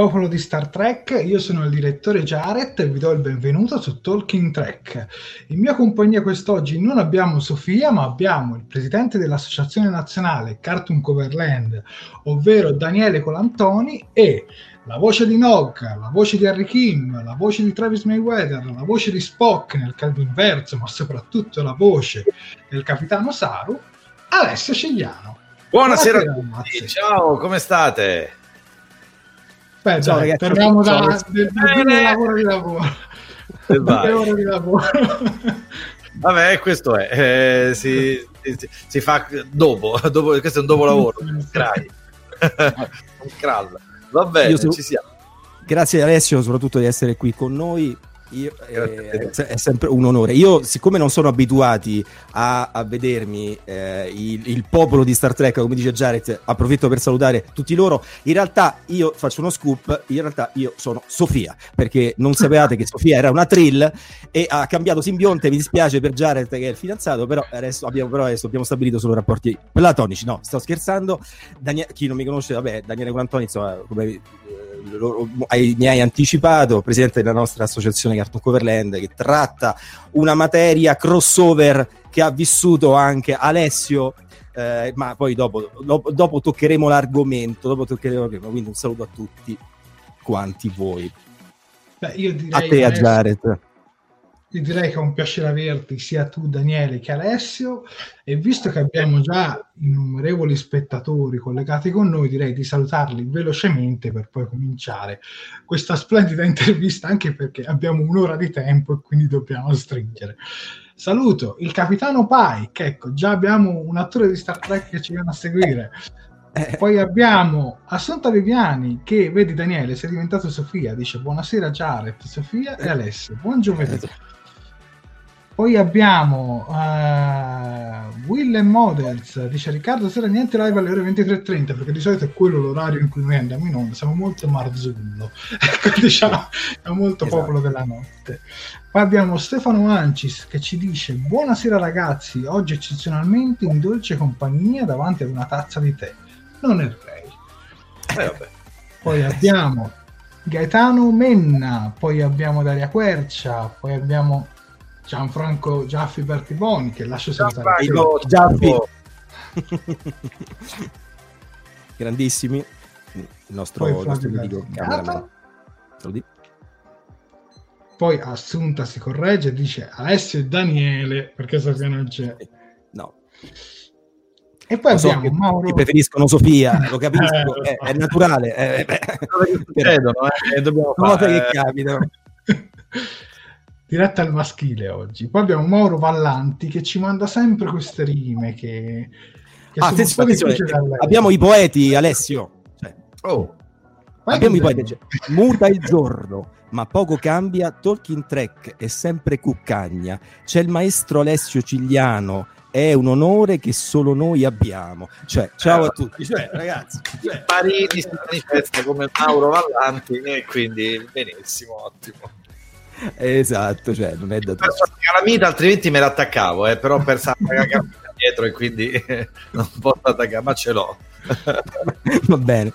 Popolo di Star Trek, io sono il direttore Jared e vi do il benvenuto su Talking Trek. In mia compagnia quest'oggi non abbiamo Sofia, ma abbiamo il presidente dell'Associazione Nazionale Cartoon Coverland, ovvero Daniele Colantoni, e la voce di Nog, la voce di Harry Kim, la voce di Travis Mayweather, la voce di Spock nel caldo inverso, ma soprattutto la voce del capitano Saru, Alessio Cigliano. Buonasera, Buonasera a tutti, ciao, come state? Beh, Ciao, dai, ragazzi, torniamo da, del, del, del lavoro di lavoro. lavoro di lavoro. Vabbè, questo è, eh, si, si, si, fa dopo, dopo, questo è un dopo lavoro, Va bene, so, ci siamo. Grazie Alessio soprattutto di essere qui con noi io, eh, è sempre un onore. Io, siccome non sono abituati a, a vedermi eh, il, il, popolo di Star Trek, come dice Jared, approfitto per salutare tutti loro. In realtà, io faccio uno scoop. In realtà, io sono Sofia perché non sapevate che Sofia era una trill e ha cambiato simbionte. Mi dispiace per Jared, che è il fidanzato, però adesso abbiamo, però adesso abbiamo stabilito solo rapporti platonici. No, sto scherzando. Daniele, chi non mi conosce, vabbè, Daniele Guantoni, insomma, come hai, mi hai anticipato, presidente della nostra associazione Cartoon Coverland, che tratta una materia crossover che ha vissuto anche Alessio. Eh, ma poi dopo, dopo, dopo, toccheremo l'argomento, dopo toccheremo l'argomento, quindi un saluto a tutti quanti voi. Beh, A te, a adesso- Jared. Io direi che è un piacere averti sia tu Daniele che Alessio e visto che abbiamo già innumerevoli spettatori collegati con noi direi di salutarli velocemente per poi cominciare questa splendida intervista anche perché abbiamo un'ora di tempo e quindi dobbiamo stringere. Saluto il capitano Pike, ecco già abbiamo un attore di Star Trek che ci viene a seguire. Eh, Poi abbiamo Assunta Viviani che, vedi Daniele, sei diventato Sofia, dice buonasera Jared, Sofia e Alessio, buon giovedì. Poi abbiamo uh, Will and Models, dice Riccardo, sera niente live alle ore 23.30 perché di solito è quello l'orario in cui noi andiamo in onda, siamo molto Marzullo, ecco diciamo, è molto Esatto. popolo della notte. Poi abbiamo Stefano Ancis che ci dice buonasera ragazzi, oggi eccezionalmente in dolce compagnia davanti ad una tazza di tè, non errei. Eh, vabbè. Poi abbiamo Gaetano Menna, poi abbiamo Daria Quercia, poi abbiamo Gianfranco Giaffi Bertiboni che lascio. Gianfranco, Giaffi. Gianfranco. grandissimi. Il nostro, il nostro dico. Poi Assunta si corregge e dice Alessio e Daniele perché Sofia non c'è. No, E poi lo so abbiamo Mauro. preferiscono Sofia, lo capisco, Eh, è, è naturale. eh, beh, Cose che succedono, eh, e dobbiamo cose fare- che capitano. Diretta al maschile oggi. Poi abbiamo Mauro Vallanti che ci manda sempre queste rime che, che Ah, attenzione, abbiamo i poeti, Alessio. Cioè, Oh, abbiamo i poeti. cioè, muta il giorno, ma poco cambia. Talking track è sempre cuccagna. C'è il maestro Alessio Cigliano. È un onore che solo noi abbiamo. Cioè, ciao a tutti. Cioè, ragazzi, cioè, Marini si manifesta come Mauro Vallanti e quindi benissimo, ottimo. Esatto, cioè, non è da la calamita, altrimenti me l'attaccavo, eh, però ho perso la calamita dietro e quindi non posso attaccare, ma ce l'ho. Va bene.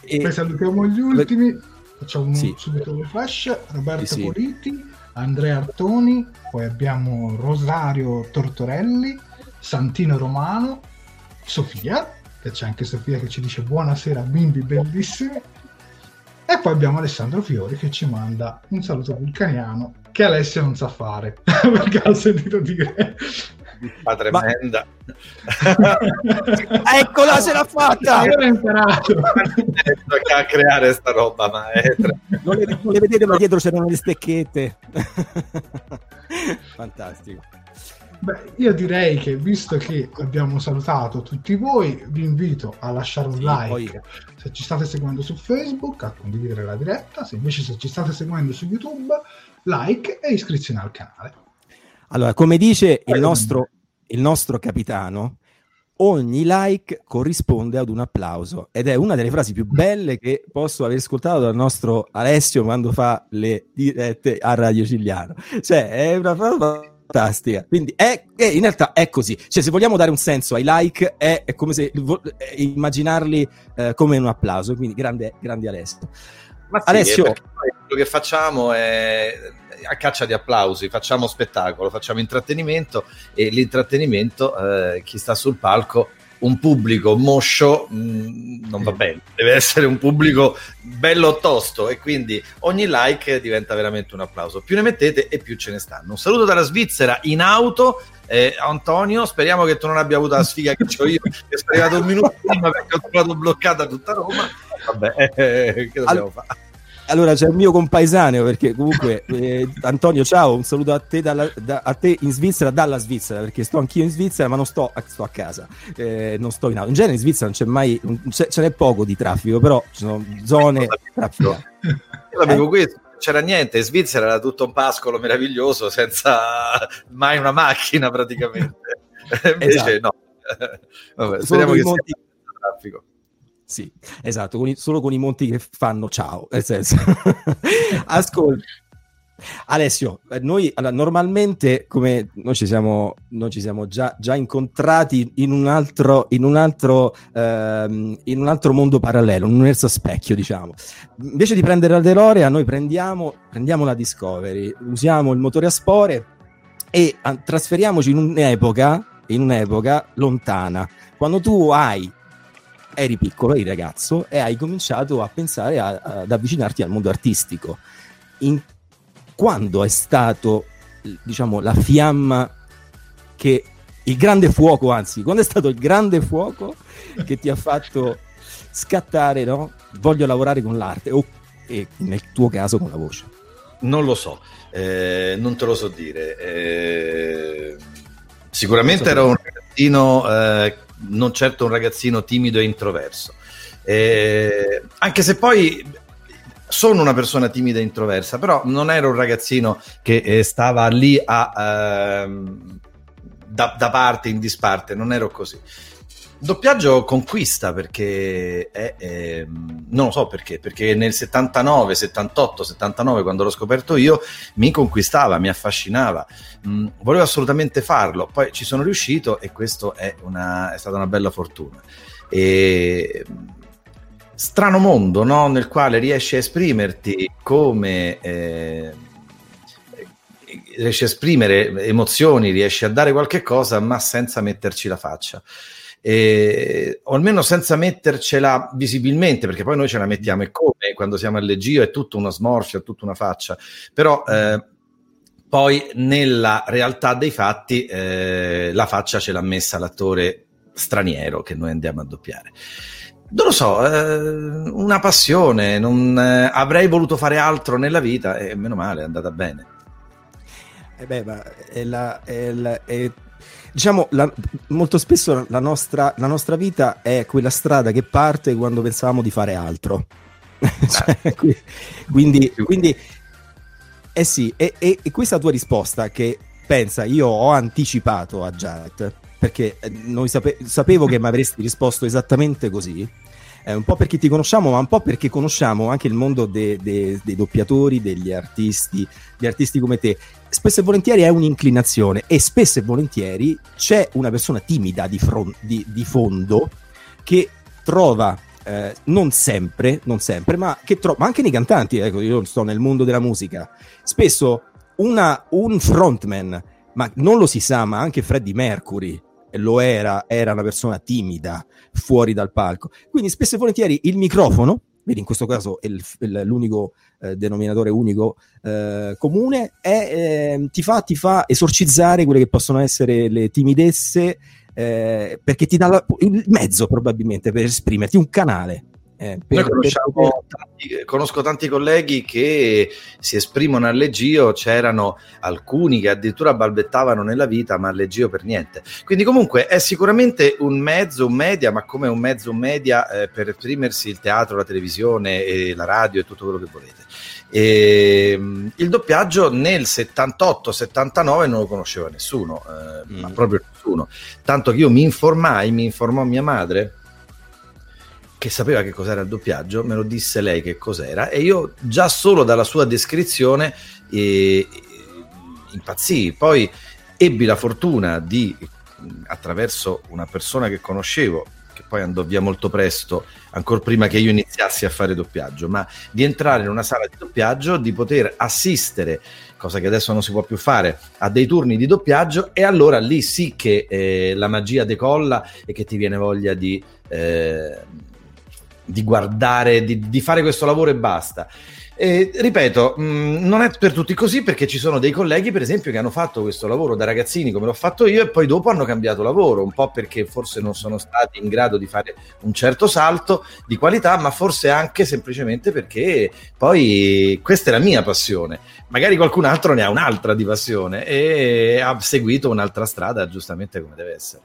E- Poi salutiamo gli ultimi. Facciamo Sì. subito le flash. Roberto Sì, sì. Politi, Andrea Artoni, poi abbiamo Rosario Tortorelli, Santino Romano, Sofia, che c'è anche Sofia che ci dice buonasera bimbi bellissimi. E poi abbiamo Alessandro Fiori che ci manda un saluto vulcaniano che Alessio non sa fare perché ha sentito dire Ma tremenda. Eccola, ce l'ha fatta! Aveva imparato. a creare sta roba, ma è Non le, non le vedete, ma dietro c'erano le stecchette. Fantastico. Beh, io direi che visto che abbiamo salutato tutti voi, vi invito a lasciare un Sì, like poi- se ci state seguendo su Facebook, a condividere la diretta, se invece se ci state seguendo su YouTube, like e iscrizione al canale. Allora, come dice il Prego. nostro, il nostro capitano, ogni like corrisponde ad un applauso ed è una delle frasi più belle che posso aver ascoltato dal nostro Alessio quando fa le dirette a Radio Cigliano. Cioè, è una frase fantastica. Quindi è, è- in realtà è così. Cioè, se vogliamo dare un senso ai like, è, è come se vo- eh, immaginarli eh, come un applauso. Quindi, grande, grande Alessio. Ma sì, Alessio- poi quello che facciamo è a caccia di applausi, facciamo spettacolo, facciamo intrattenimento e l'intrattenimento, eh, chi sta sul palco, un pubblico moscio mh, non va bene, deve essere un pubblico bello tosto e quindi ogni like diventa veramente un applauso. Più ne mettete e più ce ne stanno. Un saluto dalla Svizzera in auto. Eh, Antonio, speriamo che tu non abbia avuto la sfiga che ho io, che sono arrivato un minuto prima perché ho trovato bloccata tutta Roma. Vabbè, eh, che dobbiamo Al- fare? Allora c'è il mio compaesaneo perché comunque eh, Antonio ciao un saluto a te, dalla- da- a te in Svizzera dalla Svizzera perché sto anch'io in Svizzera ma non sto a, sto a casa eh, non sto in auto in genere in Svizzera non c'è mai c'è- ce n'è poco di traffico però ci sono zone trafficate Io l'avevo questo, non c'era niente, in Svizzera era tutto un pascolo meraviglioso senza mai una macchina praticamente. Invece Esatto. no. Vabbè, speriamo che monti- sia traffico. Sì, esatto, con i- solo con i monti che fanno ciao, nel senso. Ascolta. Alessio, eh, noi allora, normalmente come noi ci siamo, noi ci siamo già, già incontrati in un altro, in un altro, ehm, in un altro mondo parallelo, un universo specchio, diciamo. Invece di prendere la DeLorean, noi prendiamo, prendiamo la Discovery, usiamo il motore a spore e ah, trasferiamoci in un'epoca, in un'epoca lontana, quando tu hai eri piccolo, eri ragazzo e hai cominciato a pensare a, a, ad avvicinarti al mondo artistico. In, quando è stato, diciamo, la fiamma che il grande fuoco, anzi, quando è stato il grande fuoco che ti ha fatto scattare, no? Voglio lavorare con l'arte o e nel tuo caso con la voce. Non lo so, eh, non te lo so dire. Eh, sicuramente so era un ragazzino, eh, non certo un ragazzino timido e introverso. Eh, anche se poi sono una persona timida e introversa, però non ero un ragazzino che eh, stava lì a, ehm, da, da, parte in disparte, non ero così. Doppiaggio conquista perché è, è, non lo so perché, perché nel 79, 78, 79 quando l'ho scoperto io mi conquistava, mi affascinava, mm, volevo assolutamente farlo, poi ci sono riuscito e questo è, è stata una bella fortuna. E, strano mondo no? nel quale riesci a esprimerti come... Eh, riesci a esprimere emozioni, riesci a dare qualche cosa, ma senza metterci la faccia eh, o almeno senza mettercela visibilmente, perché poi noi ce la mettiamo e come quando siamo al leggio è tutto uno smorfio, è tutta una faccia, però eh, poi nella realtà dei fatti eh, la faccia ce l'ha messa l'attore straniero che noi andiamo a doppiare. Non lo so, eh, una passione, non, eh, avrei voluto fare altro nella vita e meno male, è andata bene. Eh beh, ma è, la, è, la, è diciamo, la, molto spesso la nostra, la nostra, vita è quella strada che parte quando pensavamo di fare altro. cioè, quindi, quindi, eh sì, e, e, e, questa tua risposta che pensa, io ho anticipato a Jared, perché eh, sape- sapevo che mi avresti risposto esattamente così eh, un po' perché ti conosciamo, ma un po' perché conosciamo anche il mondo de, de, dei doppiatori, degli artisti, di artisti come te. Spesso e volentieri è un'inclinazione e spesso e volentieri c'è una persona timida di, front, di, di fondo che trova eh, non sempre, non sempre, ma che trova, ma anche nei cantanti, ecco, io sto nel mondo della musica, spesso una, un frontman, ma non lo si sa, ma anche Freddie Mercury lo era, era una persona timida fuori dal palco. Quindi spesso e volentieri il microfono, vedi in questo caso il, il, l'unico eh, denominatore unico eh, comune, è, eh, ti, fa, ti, fa, esorcizzare quelle che possono essere le timidezze, eh, perché ti dà la, il mezzo probabilmente per esprimerti, un canale. Eh, per, conosciamo tanti, conosco tanti colleghi che si esprimono al leggio, c'erano alcuni che addirittura balbettavano nella vita, ma al leggio per niente. Quindi comunque è sicuramente un mezzo, un media, ma come un mezzo, un media eh, per esprimersi il teatro, la televisione e la radio e tutto quello che volete. E, ehm, il doppiaggio nel 78-79 non lo conosceva nessuno, eh, mm. ma proprio nessuno. Tanto che io mi informai, mi informò mia madre che sapeva che cos'era il doppiaggio, me lo disse lei che cos'era e io già solo dalla sua descrizione eh, impazzii. Poi ebbi la fortuna di, attraverso una persona che conoscevo, che poi andò via molto presto, ancora prima che io iniziassi a fare doppiaggio, ma di entrare in una sala di doppiaggio, di poter assistere, cosa che adesso non si può più fare, a dei turni di doppiaggio e allora lì sì che eh, la magia decolla e che ti viene voglia di... Eh, di guardare, di, di fare questo lavoro e basta. E, ripeto, mh, mm, non è per tutti così perché ci sono dei colleghi, per esempio, che hanno fatto questo lavoro da ragazzini come l'ho fatto io e poi dopo hanno cambiato lavoro, un po' perché forse non sono stati in grado di fare un certo salto di qualità, ma forse anche semplicemente perché poi questa è la mia passione. Magari qualcun altro ne ha un'altra di passione e ha seguito un'altra strada giustamente come deve essere.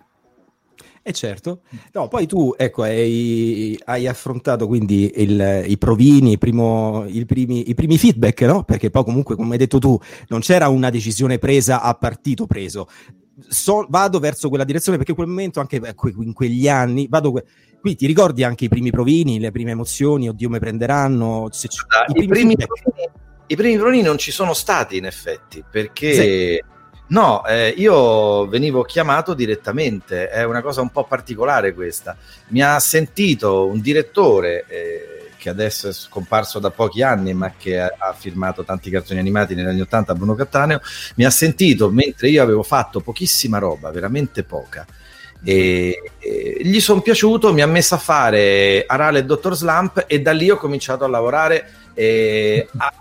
E certo, no, poi tu ecco, hai, hai affrontato quindi il, i provini, primo, i, primi, i, primi, feedback, no? Perché poi comunque, come hai detto tu, non c'era una decisione presa a partito preso. So, vado verso quella direzione perché in quel momento, anche ecco, in quegli anni, vado... Que- qui ti ricordi anche i primi provini, le prime emozioni, oddio mi prenderanno? Se c- i, primi, primi provini, I primi provini non ci sono stati in effetti, perché... Sì No, eh, io venivo chiamato direttamente, è una cosa un po' particolare questa. Mi ha sentito un direttore eh, che adesso è scomparso da pochi anni, ma che ha, ha firmato tanti cartoni animati negli anni 80, Bruno Cattaneo, mi ha sentito mentre io avevo fatto pochissima roba, veramente poca, E, e gli sono piaciuto, mi ha messo a fare Arale e Dottor Slump e da lì ho cominciato a lavorare eh, a,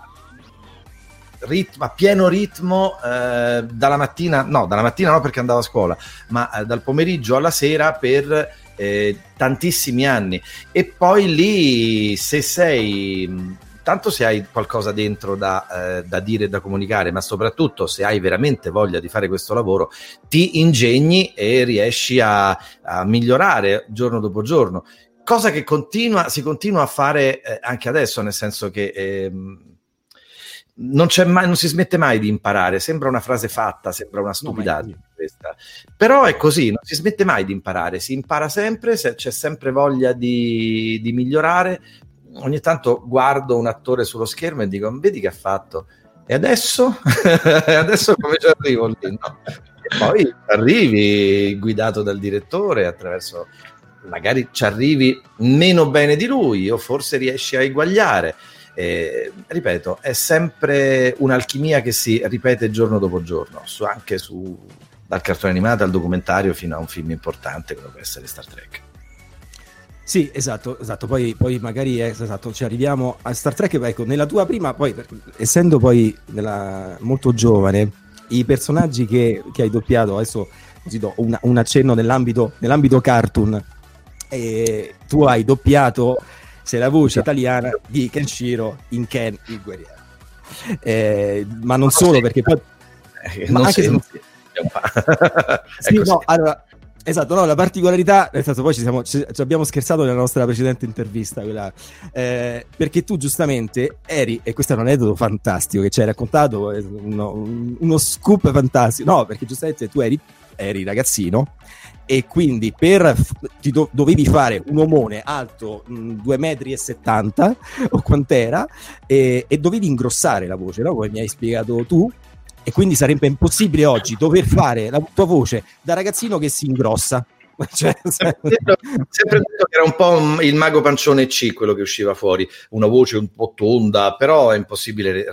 ritmo, a pieno ritmo eh, dalla mattina, no, dalla mattina no perché andavo a scuola, ma eh, dal pomeriggio alla sera per eh, tantissimi anni. E poi lì, se sei tanto se hai qualcosa dentro da, eh, da dire e da comunicare, ma soprattutto se hai veramente voglia di fare questo lavoro, ti ingegni e riesci a, a migliorare giorno dopo giorno. Cosa che continua, si continua a fare eh, anche adesso, nel senso che eh, non, mai, non, si smette mai di imparare. Sembra una frase fatta, sembra una stupidaggine questa. Però è così, non si smette mai di imparare, si impara sempre, c'è sempre voglia di, di migliorare, ogni tanto guardo un attore sullo schermo e dico, vedi che ha fatto? E adesso? adesso come ci arrivo lì? No? E poi arrivi guidato dal direttore attraverso, magari ci arrivi meno bene di lui o forse riesci a eguagliare. Eh, ripeto, è sempre un'alchimia che si ripete giorno dopo giorno, su, anche su, dal cartone animato al documentario fino a un film importante come può essere Star Trek. Sì, esatto, esatto. Poi, poi magari eh, esatto, ci arriviamo a Star Trek. Ecco, nella tua prima, poi essendo poi nella, molto giovane, i personaggi che, che, hai doppiato, adesso così do una, un accenno nell'ambito, nell'ambito cartoon. E tu hai doppiato, sei la voce esatto. italiana di Kenshiro in Ken il guerriero. Eh, ma non solo, perché poi. Eh, ma anche se non... sì, no, allora, Esatto, no, la particolarità, nel senso poi ci, siamo, ci, ci abbiamo scherzato nella nostra precedente intervista, quella, eh, perché tu giustamente eri, e questo è un aneddoto fantastico che ci hai raccontato, uno, uno scoop fantastico, no, perché giustamente tu eri, eri ragazzino e quindi per, ti do, dovevi fare un omone alto 2,70 metri o quant'era e, e dovevi ingrossare la voce, no? come mi hai spiegato tu, e quindi sarebbe impossibile oggi dover fare la tua voce da ragazzino che si ingrossa. Cioè, sempre, detto, sempre detto che era un po' il mago pancione C quello che usciva fuori, una voce un po' tonda, però è impossibile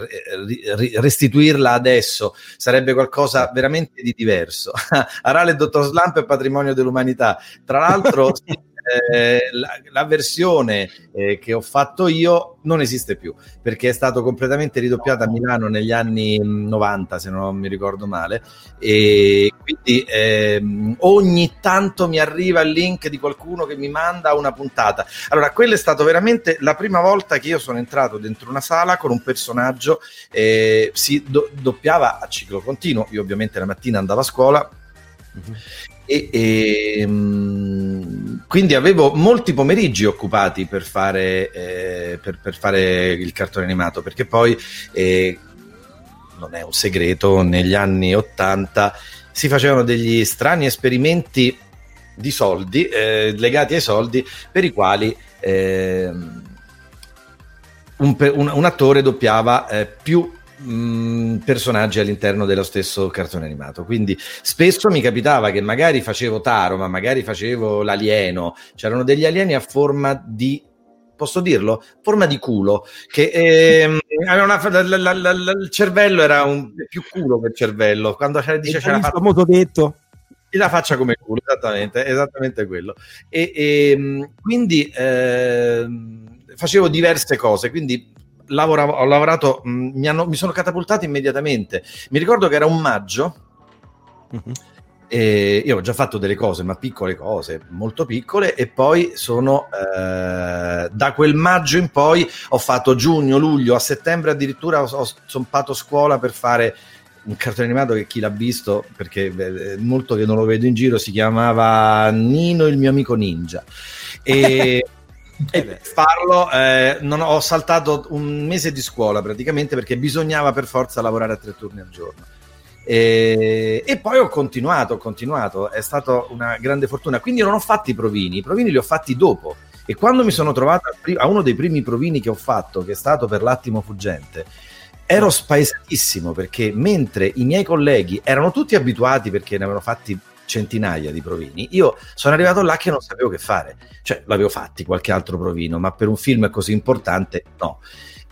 restituirla adesso, sarebbe qualcosa veramente di diverso. Arale e Dottor Slump è patrimonio dell'umanità. Tra l'altro, eh, la, la, versione eh, che ho fatto io non esiste più perché è stato completamente ridoppiata a Milano negli anni 90 se non mi ricordo male. E quindi ehm, ogni tanto mi arriva il link di qualcuno che mi manda una puntata. Allora quella è stata veramente la prima volta che io sono entrato dentro una sala con un personaggio eh, si do- doppiava a ciclo continuo. Io ovviamente la mattina andavo a scuola mm-hmm e, e um, quindi avevo molti pomeriggi occupati per fare, eh, per, per fare, il cartone animato perché poi eh, non è un segreto negli anni 80 si facevano degli strani esperimenti di soldi eh, legati ai soldi per i quali ehm, un, un, un, attore doppiava eh, più mh, mm, personaggi all'interno dello stesso cartone animato. Quindi spesso mi capitava che magari facevo Taro, ma magari facevo l'alieno. C'erano degli alieni a forma di posso dirlo? Forma di culo, che ehm, una, la, la, la, il cervello era un, più culo che il cervello. Quando dice c'era il famoso detto. La faccia come culo, esattamente, esattamente quello. E, e ehm, quindi eh, facevo diverse cose, quindi lavoravo, ho lavorato, mh, mm, mi, hanno, mi, sono catapultato immediatamente. Mi ricordo che era un maggio. Uh-huh. E io ho già fatto delle cose, ma piccole cose, molto piccole, e poi sono eh, da quel maggio in poi ho fatto giugno, luglio, a settembre addirittura ho, ho zompato scuola per fare un cartone animato che chi l'ha visto, perché eh, molto che non lo vedo in giro, si chiamava Nino il mio amico ninja. E E per farlo eh, non ho saltato un mese di scuola praticamente perché bisognava per forza lavorare a tre turni al giorno. E, e, poi ho continuato, ho continuato, è stata una grande fortuna. Quindi non ho fatto i provini, i provini li ho fatti dopo. E quando mi sono trovato a uno dei primi provini che ho fatto, che è stato per l'attimo fuggente, ero spaesatissimo perché mentre i miei colleghi erano tutti abituati perché ne avevano fatti centinaia di provini. Io sono arrivato là che non sapevo che fare, cioè l'avevo fatti qualche altro provino, ma per un film così importante no.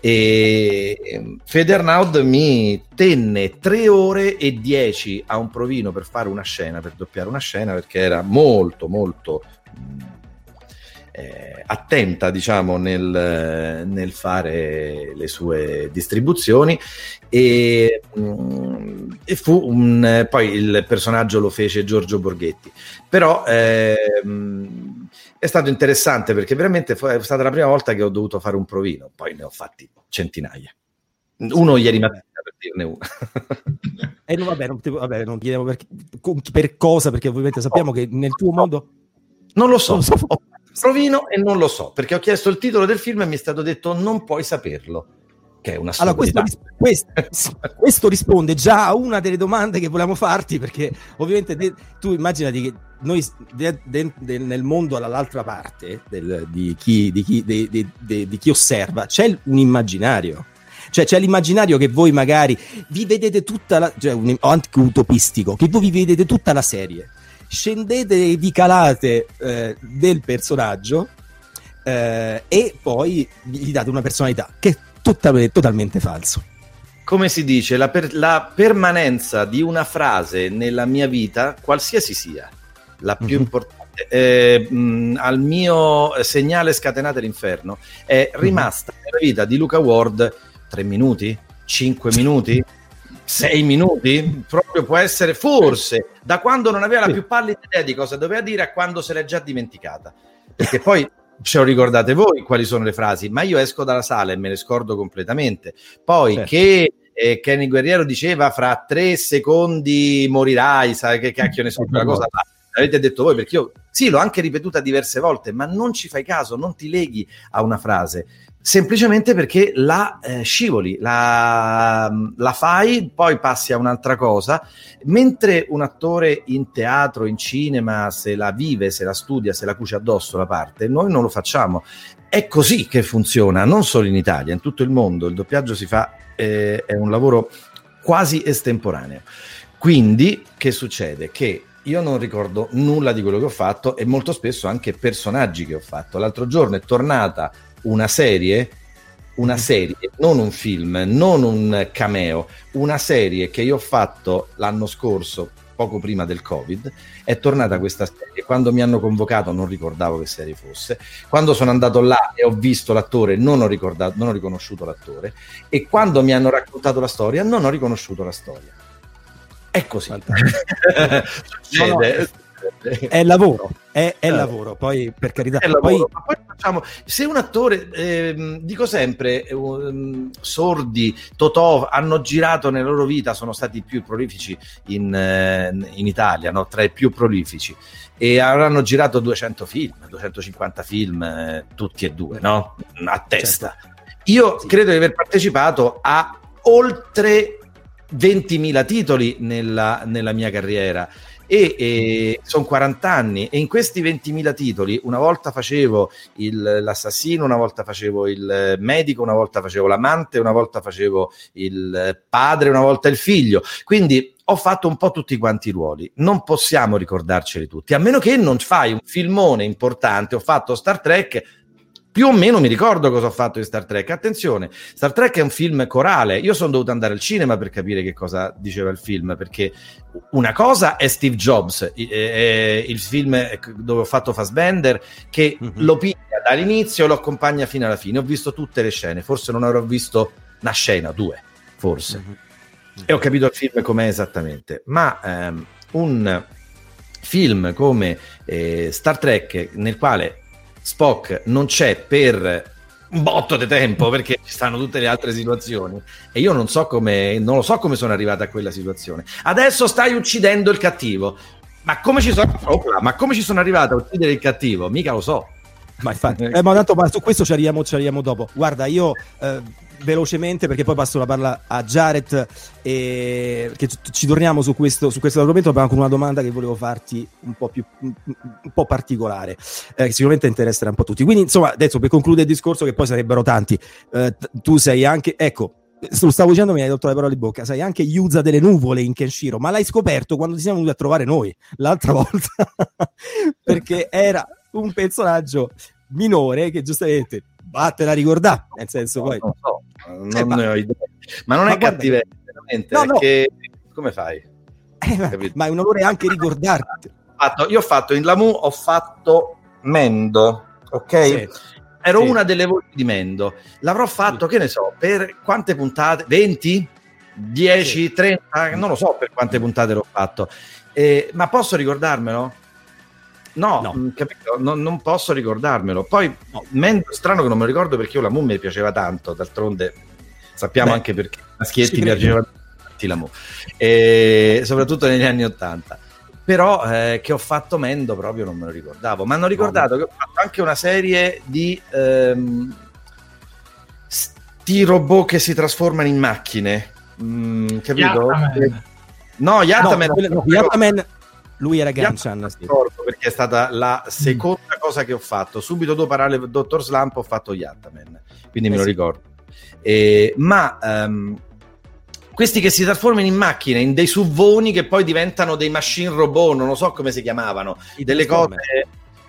E Federnaud mi tenne 3 ore e 10 a un provino per fare una scena, per doppiare una scena, perché era molto, molto eh, attenta diciamo nel, nel, fare le sue distribuzioni e, mm, e fu un, poi il personaggio lo fece Giorgio Borghetti. Però eh, è stato interessante perché veramente è stata la prima volta che ho dovuto fare un provino poi ne ho fatti centinaia. Uno ieri mattina per dirne uno. e eh, no, vabbè, non, vabbè, non chiediamo per, per, cosa, perché ovviamente sappiamo che nel tuo mondo... Non lo so, non lo so. Provino e non lo so, perché ho chiesto il titolo del film e mi è stato detto non puoi saperlo. Che è una allora, questo, questo, questo, risponde già a una delle domande che volevamo farti, perché ovviamente de, tu immaginati che noi de, de, nel mondo dall'altra parte del, di, chi, di, chi, di chi osserva c'è un immaginario cioè c'è l'immaginario che voi magari vi vedete tutta la cioè un anche utopistico che voi vi vedete tutta la serie scendete e vi calate eh, del personaggio eh, e poi gli date una personalità che è totalmente, totalmente falso. Come si dice, la, per, la, permanenza di una frase nella mia vita, qualsiasi sia, la più mm-hmm. importante, eh, mh, al mio segnale scatenate l'inferno, è mhm. rimasta mm-hmm. nella vita di Luca Ward tre minuti, cinque minuti, sei minuti, proprio può essere forse da quando non aveva la più pallida idea di cosa doveva dire a quando se l'è già dimenticata. Perché poi ce lo ricordate voi quali sono le frasi, ma io esco dalla sala e me le scordo completamente. Poi certo. che eh, Kenny Guerriero diceva fra tre secondi morirai, sai che cacchio ne so, quella cosa l'avete detto voi perché io sì, l'ho anche ripetuta diverse volte, ma non ci fai caso, non ti leghi a una frase semplicemente perché la eh, scivoli, la, la, fai, poi passi a un'altra cosa, mentre un attore in teatro, in cinema, se la vive, se la studia, se la cuce addosso la parte, noi non lo facciamo. È così che funziona, non solo in Italia, in tutto il mondo, il doppiaggio si fa, eh, è un lavoro quasi estemporaneo. Quindi, che succede? Che io non ricordo nulla di quello che ho fatto e molto spesso anche personaggi che ho fatto. L'altro giorno è tornata una serie, una mm. serie, non un film, non un cameo, una serie che io ho fatto l'anno scorso, poco prima del Covid, è tornata questa serie. Quando mi hanno convocato non ricordavo che serie fosse, quando sono andato là e ho visto l'attore non ho, ricordato, non ho riconosciuto l'attore e quando mi hanno raccontato la storia non ho riconosciuto la storia. È così. Succede. È lavoro, è, è eh. lavoro, poi per carità. È lavoro, poi... poi facciamo, se un attore, eh, dico sempre, um, sordi, Totò, hanno girato nella loro vita, sono stati più prolifici in, eh, in Italia, no? tra i più prolifici, e avranno girato 200 film, 250 film, eh, tutti e due, no? a testa. Certo. Io sì. credo di aver partecipato a oltre 20.000 titoli nella, nella mia carriera e, e sono 40 anni e in questi 20.000 titoli una volta facevo il, l'assassino, una volta facevo il medico, una volta facevo l'amante, una volta facevo il padre, una volta il figlio. Quindi ho fatto un po' tutti quanti i ruoli, non possiamo ricordarceli tutti, a meno che non fai un filmone importante, ho fatto Star Trek, più o meno mi ricordo cosa ho fatto in Star Trek. Attenzione, Star Trek è un film corale. Io sono dovuto andare al cinema per capire che cosa diceva il film, perché una cosa è Steve Jobs, il film dove ho fatto Fassbender, che mm-hmm. lo piglia dall'inizio e lo accompagna fino alla fine. Ho visto tutte le scene, forse non avrò visto una scena, due, forse. Mm-hmm. E ho capito il film com'è esattamente. Ma ehm, un film come eh, Star Trek, nel quale Spock non c'è per un botto di tempo perché ci stanno tutte le altre situazioni. E io non so come non lo so come sono arrivato a quella situazione. Adesso stai uccidendo il cattivo. Ma come ci sono, oh, ma come ci sono arrivato a uccidere il cattivo? Mica lo so ma infatti. Eh, ma tanto ma su questo ci arriviamo, ci arriviamo dopo. Guarda io eh, velocemente perché poi passo la parola a Jared e che ci torniamo su questo, su questo argomento ma con una domanda che volevo farti un po' più un, un po' particolare eh, che sicuramente interesserà un po' tutti. Quindi insomma adesso per concludere il discorso che poi sarebbero tanti eh, tu sei anche ecco lo stavo dicendo, mi hai tolto le parole di bocca. Sai anche Yuza delle nuvole in Kenshiro, ma l'hai scoperto quando ti siamo venuti a trovare noi l'altra volta. Perché era un personaggio minore che giustamente vattene a ricordare, nel senso poi... Non so. non eh, ne ho idea. Ma non ma è cattiveria, veramente, no, perché no. come fai? Eh, ma è un onore anche ricordarti. Io ho fatto in Lamu, ho fatto Mendo, ok? Sì. Ero sì. una delle voci di Mendo. L'avrò fatto, sì. che ne so, per quante puntate? 20? 10, 30? Non lo so per quante puntate l'ho fatto. Eh, ma posso ricordarmelo? No, no. Mm, capito? Non, non, posso ricordarmelo. Poi, no, Mendo, strano che non me lo ricordo perché io la Mu mi piaceva tanto, d'altronde sappiamo Beh, anche perché Maschietti piaceva tanto la Mu, e soprattutto negli anni Ottanta. Però eh, che ho fatto Mendo proprio non me lo ricordavo. Ma hanno ricordato no. che ho fatto anche una serie di ehm, sti robot che si trasformano in macchine. Mm, capito? Yataman. No, Yataman, no, no, Yataman lui era Ganchan sì. perché è stata la seconda mm. cosa che ho fatto subito dopo parare Dottor Slump ho fatto Yattaman quindi eh me lo sì. ricordo e, ma um, questi che si trasformano in macchine in dei suvvoni che poi diventano dei machine robot non lo so come si chiamavano I delle cose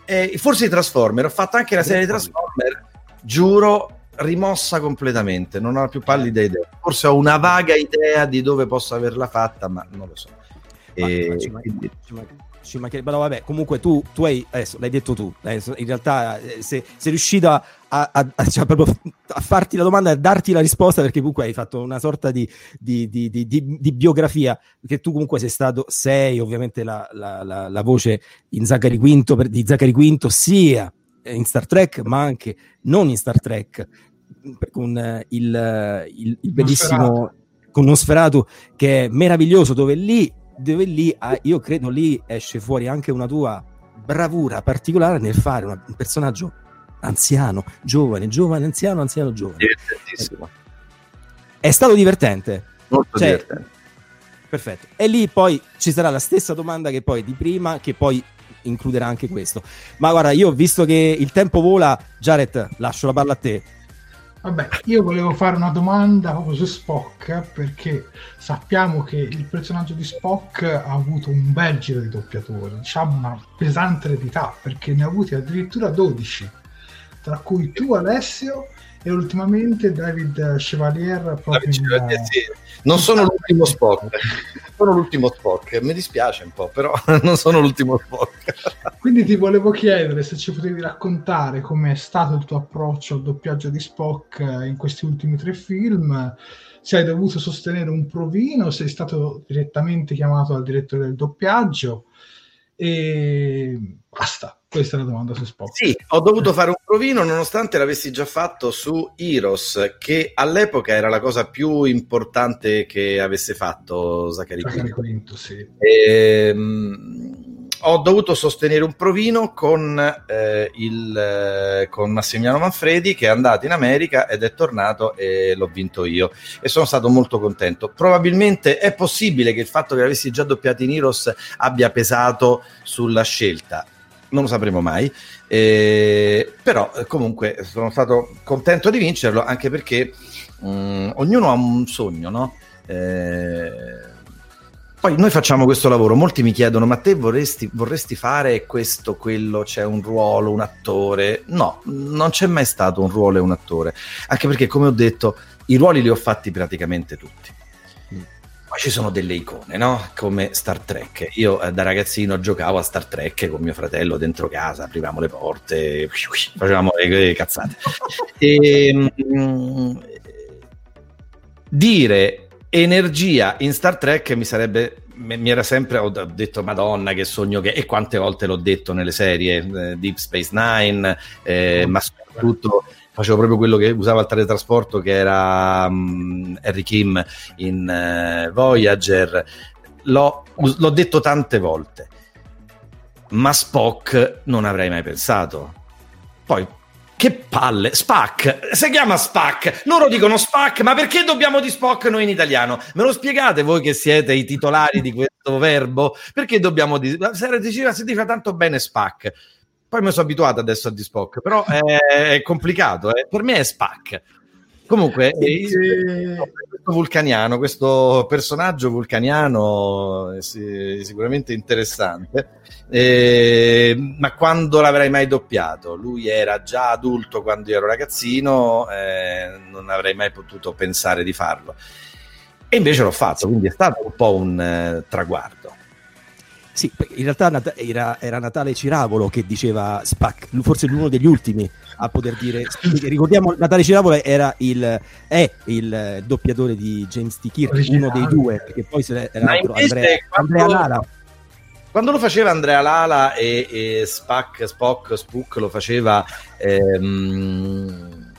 eh, forse i Transformer ho fatto anche la serie di Transformer giuro rimossa completamente non ho più pallida idea forse ho una vaga idea di dove posso averla fatta ma non lo so e ma, ci ci mancherebbe, no, vabbè, comunque tu, tu hai, adesso l'hai detto tu, adesso, in realtà eh, se, sei riuscito a, a, a, cioè a, farti la domanda e a darti la risposta perché comunque hai fatto una sorta di, di, di, di biografia, perché tu comunque sei stato, sei ovviamente la, la, la, la voce in Zachary Quinto, per, di Zachary Quinto sia in Star Trek ma anche non in Star Trek con eh, il, il, il bellissimo Nosferatu. con Nosferatu che è meraviglioso dove lì dove lì ah, io credo lì esce fuori anche una tua bravura particolare nel fare una, un personaggio anziano, giovane, giovane, anziano, anziano, giovane. Divertentissimo. È stato divertente. Molto cioè, divertente. Perfetto. E lì poi ci sarà la stessa domanda che poi di prima, che poi includerà anche questo. Ma guarda, io visto che il tempo vola, Jared, lascio la palla a te. Vabbè, io volevo fare una domanda proprio su Spock perché sappiamo che il personaggio di Spock ha avuto un bel giro di doppiatori, diciamo una pesante eredità perché ne ha avuti addirittura 12, tra cui tu Alessio e ultimamente David Chevalier proprio David Chevalier, in, sì. non sono l'ultimo Spock. Sono l'ultimo Spock. Mi dispiace un po' però non sono l'ultimo Spock. Quindi ti volevo chiedere se ci potevi raccontare com'è stato il tuo approccio al doppiaggio di Spock in questi ultimi tre film. Se hai dovuto sostenere un provino sei stato direttamente chiamato dal direttore del doppiaggio e basta questa è la domanda su Spock. Sì, ho dovuto fare un provino nonostante l'avessi già fatto su Heroes, che all'epoca era la cosa più importante che avesse fatto Zachary, Zachary Quinto. sì. E, um, ho dovuto sostenere un provino con, eh, il, eh, con Massimiliano Manfredi che è andato in America ed è tornato e l'ho vinto io e sono stato molto contento. Probabilmente è possibile che il fatto che avessi già doppiato in Heroes abbia pesato sulla scelta non lo sapremo mai. Eh, però comunque sono stato contento di vincerlo anche perché mh, mm, ognuno ha un sogno, no? Eh, poi noi facciamo questo lavoro, molti mi chiedono ma te vorresti, vorresti fare questo, quello, c'è un ruolo, un attore? No, non c'è mai stato un ruolo e un attore, anche perché come ho detto i ruoli li ho fatti praticamente tutti poi ci sono delle icone, no? Come Star Trek. Io eh, da ragazzino giocavo a Star Trek con mio fratello dentro casa, aprivamo le porte, facevamo le, le cazzate. e, mh, mm, dire energia in Star Trek mi sarebbe mi era sempre ho detto madonna che sogno che e quante volte l'ho detto nelle serie eh, Deep Space Nine eh, ma soprattutto facevo proprio quello che usava il teletrasporto che era um, Harry Kim in uh, Voyager. L'ho, l'ho detto tante volte ma Spock non avrei mai pensato. Poi che palle, Spac, si chiama Spac, loro dicono Spac, ma perché dobbiamo di Spock noi in italiano? Me lo spiegate voi che siete i titolari di questo verbo? Perché dobbiamo di... Si dice tanto bene Spac, poi mi sono abituato adesso a D-Spock, però è, è complicato. Eh. Per me è Spac. Comunque, e... questo vulcaniano, questo personaggio vulcaniano è sicuramente interessante, eh, ma quando l'avrei mai doppiato? Lui era già adulto quando io ero ragazzino, eh, non, avrei mai potuto pensare di farlo. E invece l'ho fatto, quindi è stato un po' un eh, traguardo. Sì, in realtà era, era, Natale Ciravolo che diceva Spac, forse l'uno degli ultimi a poter dire. Ricordiamo, Natale Ciravolo era il, è il doppiatore di James T. Kirk, uno dei due, perché poi era l'altro, Andrea, quando, Andrea Lara. Quando lo faceva Andrea Lala e, e Spac, Spock, Spook lo faceva ehm,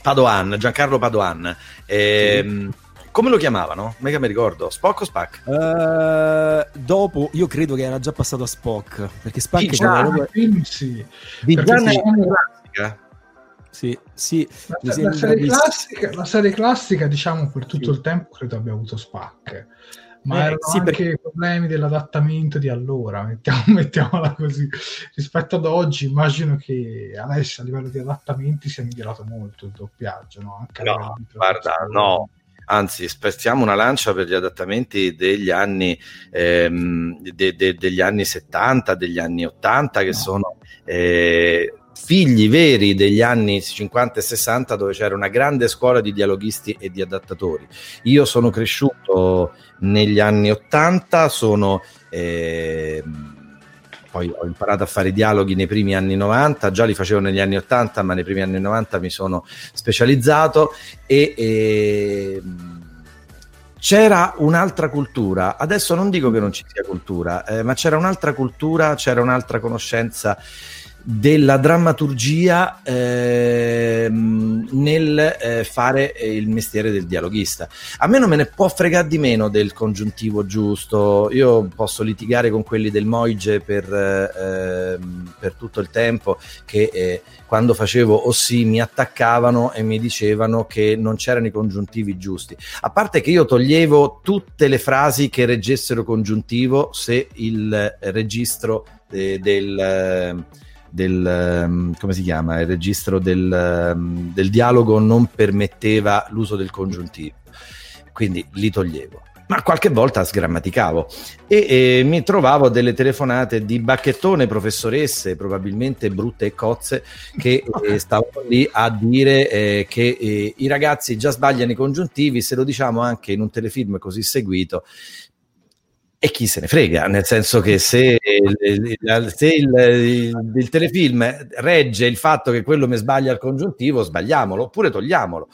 Padoan, Giancarlo Padoan. Ehm, sì come lo chiamavano? Mega mi ricordo. Spock o Spac? Uh, dopo, io credo che era già passato a Spock. Perché Spac è già, proprio... film, sì. Di Gianna sì. classica. Sì, sì. La, la, serie classica, la, serie classica, diciamo, per tutto sì. il tempo credo abbia avuto Spac. Ma eh, erano sì, anche perché... problemi dell'adattamento di allora, mettiamo, mettiamola così. Rispetto ad oggi, immagino che adesso a livello di adattamenti sia migliorato molto il doppiaggio. No, Anche no guarda, no anzi spezziamo una lancia per gli adattamenti degli anni, ehm, de, de, degli anni 70, degli anni 80 che no. sono eh, figli veri degli anni 50 e 60 dove c'era una grande scuola di dialoghisti e di adattatori. Io sono cresciuto negli anni 80, sono... Eh, poi ho imparato a fare dialoghi nei primi anni 90, già li facevo negli anni 80, ma nei primi anni 90 mi sono specializzato e, e c'era un'altra cultura. Adesso non dico che non ci sia cultura, eh, ma c'era un'altra cultura, c'era un'altra conoscenza della drammaturgia eh, nel eh, fare il mestiere del dialoghista. A me non me ne può fregare di meno del congiuntivo giusto, io posso litigare con quelli del Moige per, eh, per tutto il tempo che eh, quando facevo o sì mi attaccavano e mi dicevano che non c'erano i congiuntivi giusti. A parte che io toglievo tutte le frasi che reggessero congiuntivo se il registro eh, del del um, come si chiama? Il registro del, um, del, dialogo non permetteva l'uso del congiuntivo. Quindi li toglievo. Ma qualche volta sgrammaticavo. E, e mi trovavo delle telefonate di bacchettone professoresse probabilmente brutte e cozze che eh, stavano lì a dire eh, che eh, i ragazzi già sbagliano i congiuntivi se lo diciamo anche in un telefilm così seguito e chi se ne frega, nel senso che se, se il, il, il, telefilm regge il fatto che quello mi sbaglia il congiuntivo, sbagliamolo oppure togliamolo.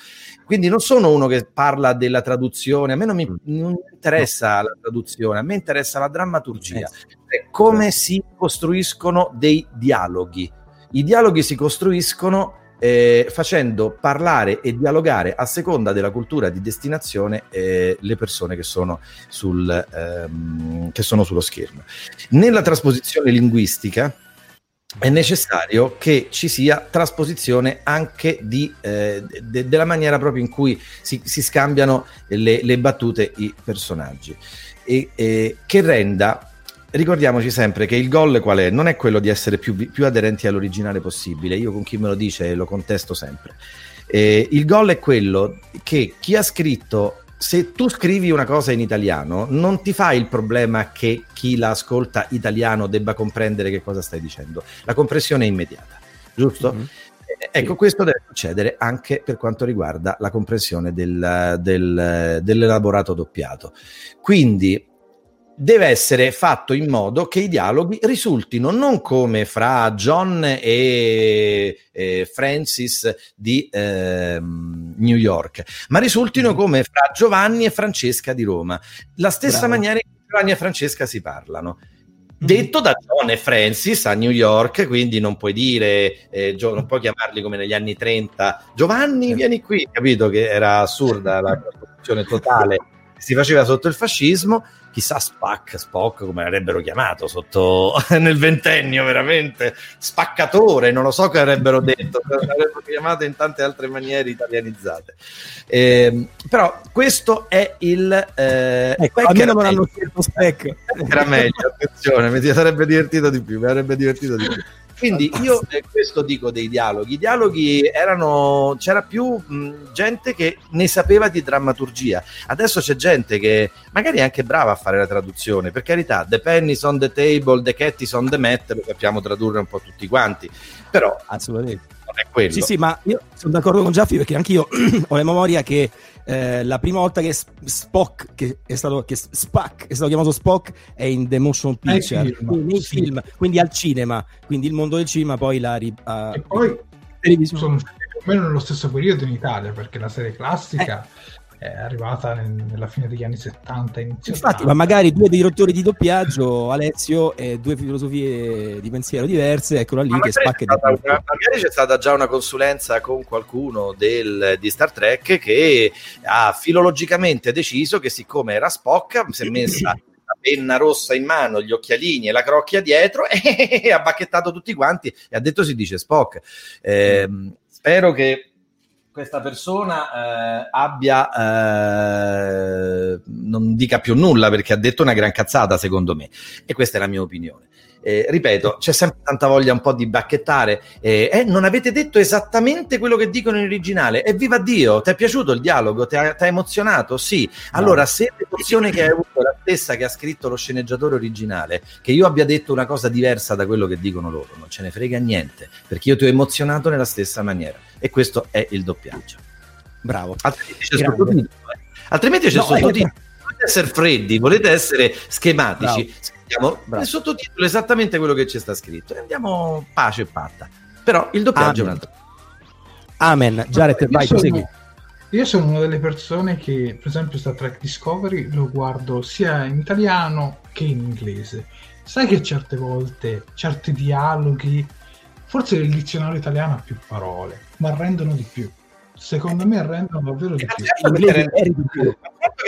Quindi non sono uno che parla della traduzione, a me non mi, non mi interessa la traduzione, a me interessa la drammaturgia, cioè come si costruiscono dei dialoghi. I dialoghi si costruiscono eh, facendo parlare e dialogare a seconda della cultura di destinazione eh, le persone che sono, sul, ehm, che sono sullo schermo. Nella trasposizione linguistica è necessario che ci sia trasposizione anche di, eh, de- della maniera proprio in cui si, si scambiano le, le, battute i personaggi e che renda ricordiamoci sempre che il goal qual è? Non è quello di essere più, più aderenti all'originale possibile, io con chi me lo dice lo contesto sempre. Eh, il goal è quello che chi ha scritto, se tu scrivi una cosa in italiano, non ti fa il problema che chi la ascolta italiano debba comprendere che cosa stai dicendo. La comprensione è immediata, giusto? Mm-hmm. Ecco, questo deve succedere anche per quanto riguarda la comprensione del, del, dell'elaborato doppiato. Quindi deve essere fatto in modo che i dialoghi risultino non come fra John e, e Francis di eh, New York, ma risultino mm-hmm. come fra Giovanni e Francesca di Roma, la stessa Bravo. maniera in cui Giovanni e Francesca si parlano. Mm-hmm. Detto da John e Francis a New York, quindi non puoi dire, eh, non puoi chiamarli come negli anni 30, Giovanni vieni qui, capito che era assurda la costruzione totale che si faceva sotto il fascismo, chissà Spac, Spock come l'avrebbero chiamato sotto nel ventennio veramente spaccatore, non lo so che avrebbero detto, l'avrebbero chiamato in tante altre maniere italianizzate. Eh, però questo è il eh, ecco, almeno non hanno scelto Spec. Era meglio, attenzione, mi sarebbe divertito di più, mi avrebbe divertito di più. Quindi io questo dico dei dialoghi. I dialoghi erano, c'era più mh, gente che ne sapeva di drammaturgia. Adesso c'è gente che magari è anche brava a fare la traduzione. Per carità, The Penny is on the table, The Cat is on the mat, lo sappiamo tradurre un po' tutti quanti. Però assolutamente è quello. Sì, sì, ma io sono d'accordo con Giaffi perché anche io ho la memoria che eh, la prima volta che Spock, che è stato, che Spack è stato chiamato Spock, è in The Motion Picture, film, nei sì. film, quindi al cinema, quindi il mondo del cinema poi la ri- ha- E poi sono più o meno nello stesso periodo in Italia, perché la serie classica è arrivata nel- nella fine degli anni 70, inizio Infatti, 80. ma magari due direttori di doppiaggio, Alessio, e due filosofie di pensiero diverse, eccolo lì Ma che magari, spacca c'è di una- magari c'è stata già una consulenza con qualcuno del- di Star Trek che ha filologicamente deciso che siccome era Spock si è messa la penna rossa in mano, gli occhialini e la crocchia dietro e ha bacchettato tutti quanti e ha detto si dice Spock. Ehm, spero che questa persona eh, abbia eh, non dica più nulla perché ha detto una gran cazzata secondo me. E questa è la mia opinione Eh, ripeto c'è sempre tanta voglia un po' di bacchettare eh, eh, non avete detto esattamente quello che dicono in originale. E viva Dio! Ti è piaciuto il dialogo? Ti ha, ti ha emozionato? Sì. Allora se l'emozione che hai avuto è la stessa che ha scritto lo sceneggiatore originale che io abbia detto una cosa diversa da quello che dicono loro non ce ne frega niente perché io ti ho emozionato nella stessa maniera. E questo è il doppiaggio. Bravo. altrimenti c'è sottotitolo eh. altrimenti c'è No, sottotitolo. volete essere freddi volete essere schematici. Bravo. Scriviamo Bravo. nel sottotitolo esattamente quello che ci sta scritto e andiamo pace e patta però il doppiaggio è un Amen. altro Amen. Jared, Io vai, sono- prosegui. Io sono una delle persone che, per esempio, Star Trek Discovery lo guardo sia in italiano che in inglese. Sai che certe volte certi dialoghi, forse il dizionario italiano ha più parole, ma rendono di più. Secondo me rendono davvero più. Eri di più.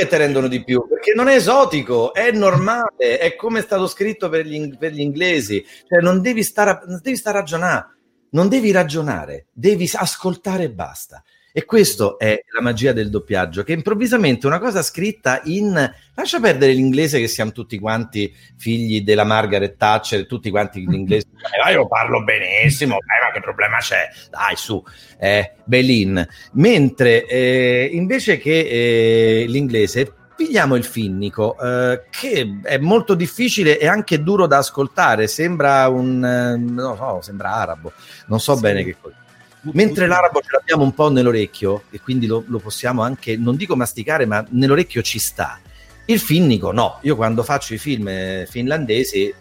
Che ti rendono di più perché non è esotico, è normale, è come è stato scritto per gli, per gli inglesi. Cioè, non devi stare a, non devi stare a ragionare, non devi ragionare, devi ascoltare e basta. E questo è la magia del doppiaggio, che improvvisamente una cosa scritta in... Lascia perdere l'inglese che siamo tutti quanti figli della Margaret Thatcher, tutti quanti in inglese. Eh, io parlo benissimo, eh, ma che problema c'è? Dai, su, eh, Belin. Mentre eh, invece che eh, l'inglese pigliamo il finnico, eh, che è molto difficile e anche duro da ascoltare. Sembra un eh, non so, sembra arabo, non so Sì. bene che cosa. Mentre l'arabo ce l'abbiamo un po' nell'orecchio e quindi lo, lo possiamo anche, non dico masticare, ma nell'orecchio ci sta. Il finnico no, io quando faccio i film eh, finlandesi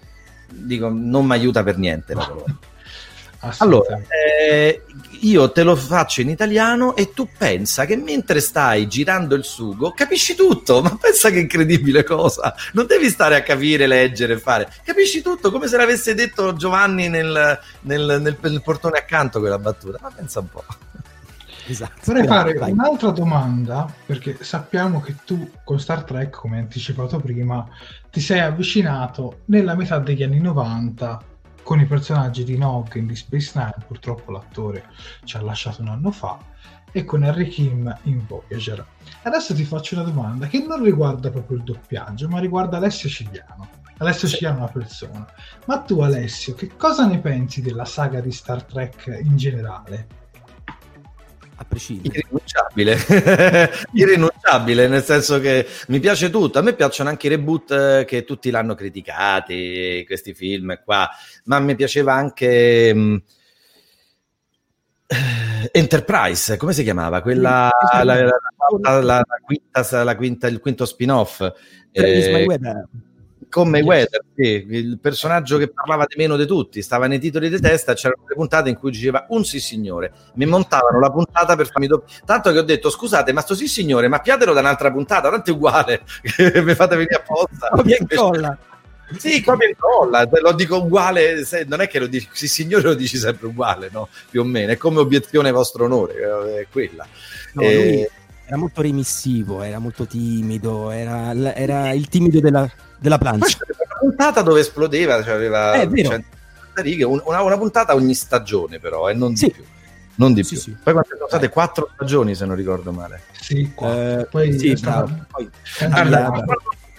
dico non mi aiuta per niente la parola. Allora, eh, io te lo faccio in italiano e tu pensa che mentre stai girando il sugo capisci tutto, ma pensa che incredibile cosa. Non devi stare a capire, leggere, fare. Capisci tutto come se l'avesse detto Giovanni nel, nel- nel- nel portone accanto quella battuta. Ma pensa un po'. Esatto. Vorrei fare vai. un'altra domanda, perché sappiamo che tu con Star Trek, come anticipato prima, ti sei avvicinato nella metà degli anni 90 con i personaggi di Nog in Deep Space Nine, purtroppo l'attore ci ha lasciato un anno fa, e con Harry Kim in Voyager. Adesso ti faccio una domanda che non riguarda proprio il doppiaggio, ma riguarda Alessio Cigliano. Alessio Cigliano è una persona. Ma tu Alessio, che cosa ne pensi della saga di Star Trek in generale? A prescindere. Irrinunciabile, irrinunciabile, nel senso che mi piace tutto. A me piacciono anche i reboot eh, che tutti l'hanno criticati, questi film qua, ma mi piaceva anche. mh, eh, Enterprise, come si chiamava? Quella la, la- la- la- quinta, quinta- il quinto spin-off. Travis eh. Con Mayweather, sì, il personaggio che parlava di meno di tutti, stava nei titoli di testa, c'erano delle puntate in cui diceva un sì signore, mi montavano la puntata per farmi doppio, tanto che ho detto scusate ma sto sì signore, ma piatelo da un'altra puntata, tanto è uguale, mi fate venire apposta. Copia e incolla. Sì, copia e incolla, lo dico uguale, non è che lo dici, sì signore lo dici sempre uguale, no? Più o meno, è come obiezione vostro onore, eh, è quella. No, Eh, lui era molto remissivo, era molto timido, era, era il timido della, della plancia. c'era una puntata dove esplodeva, cioè aveva Eh, è vero. 150 righe, un- una, una puntata ogni stagione però, e non Sì. di più. Non di Sì, più. sì. Poi quante sono state? Quattro stagioni se non ricordo male. Sì. Eh, Poi sì, bravo. Poi- Guarda,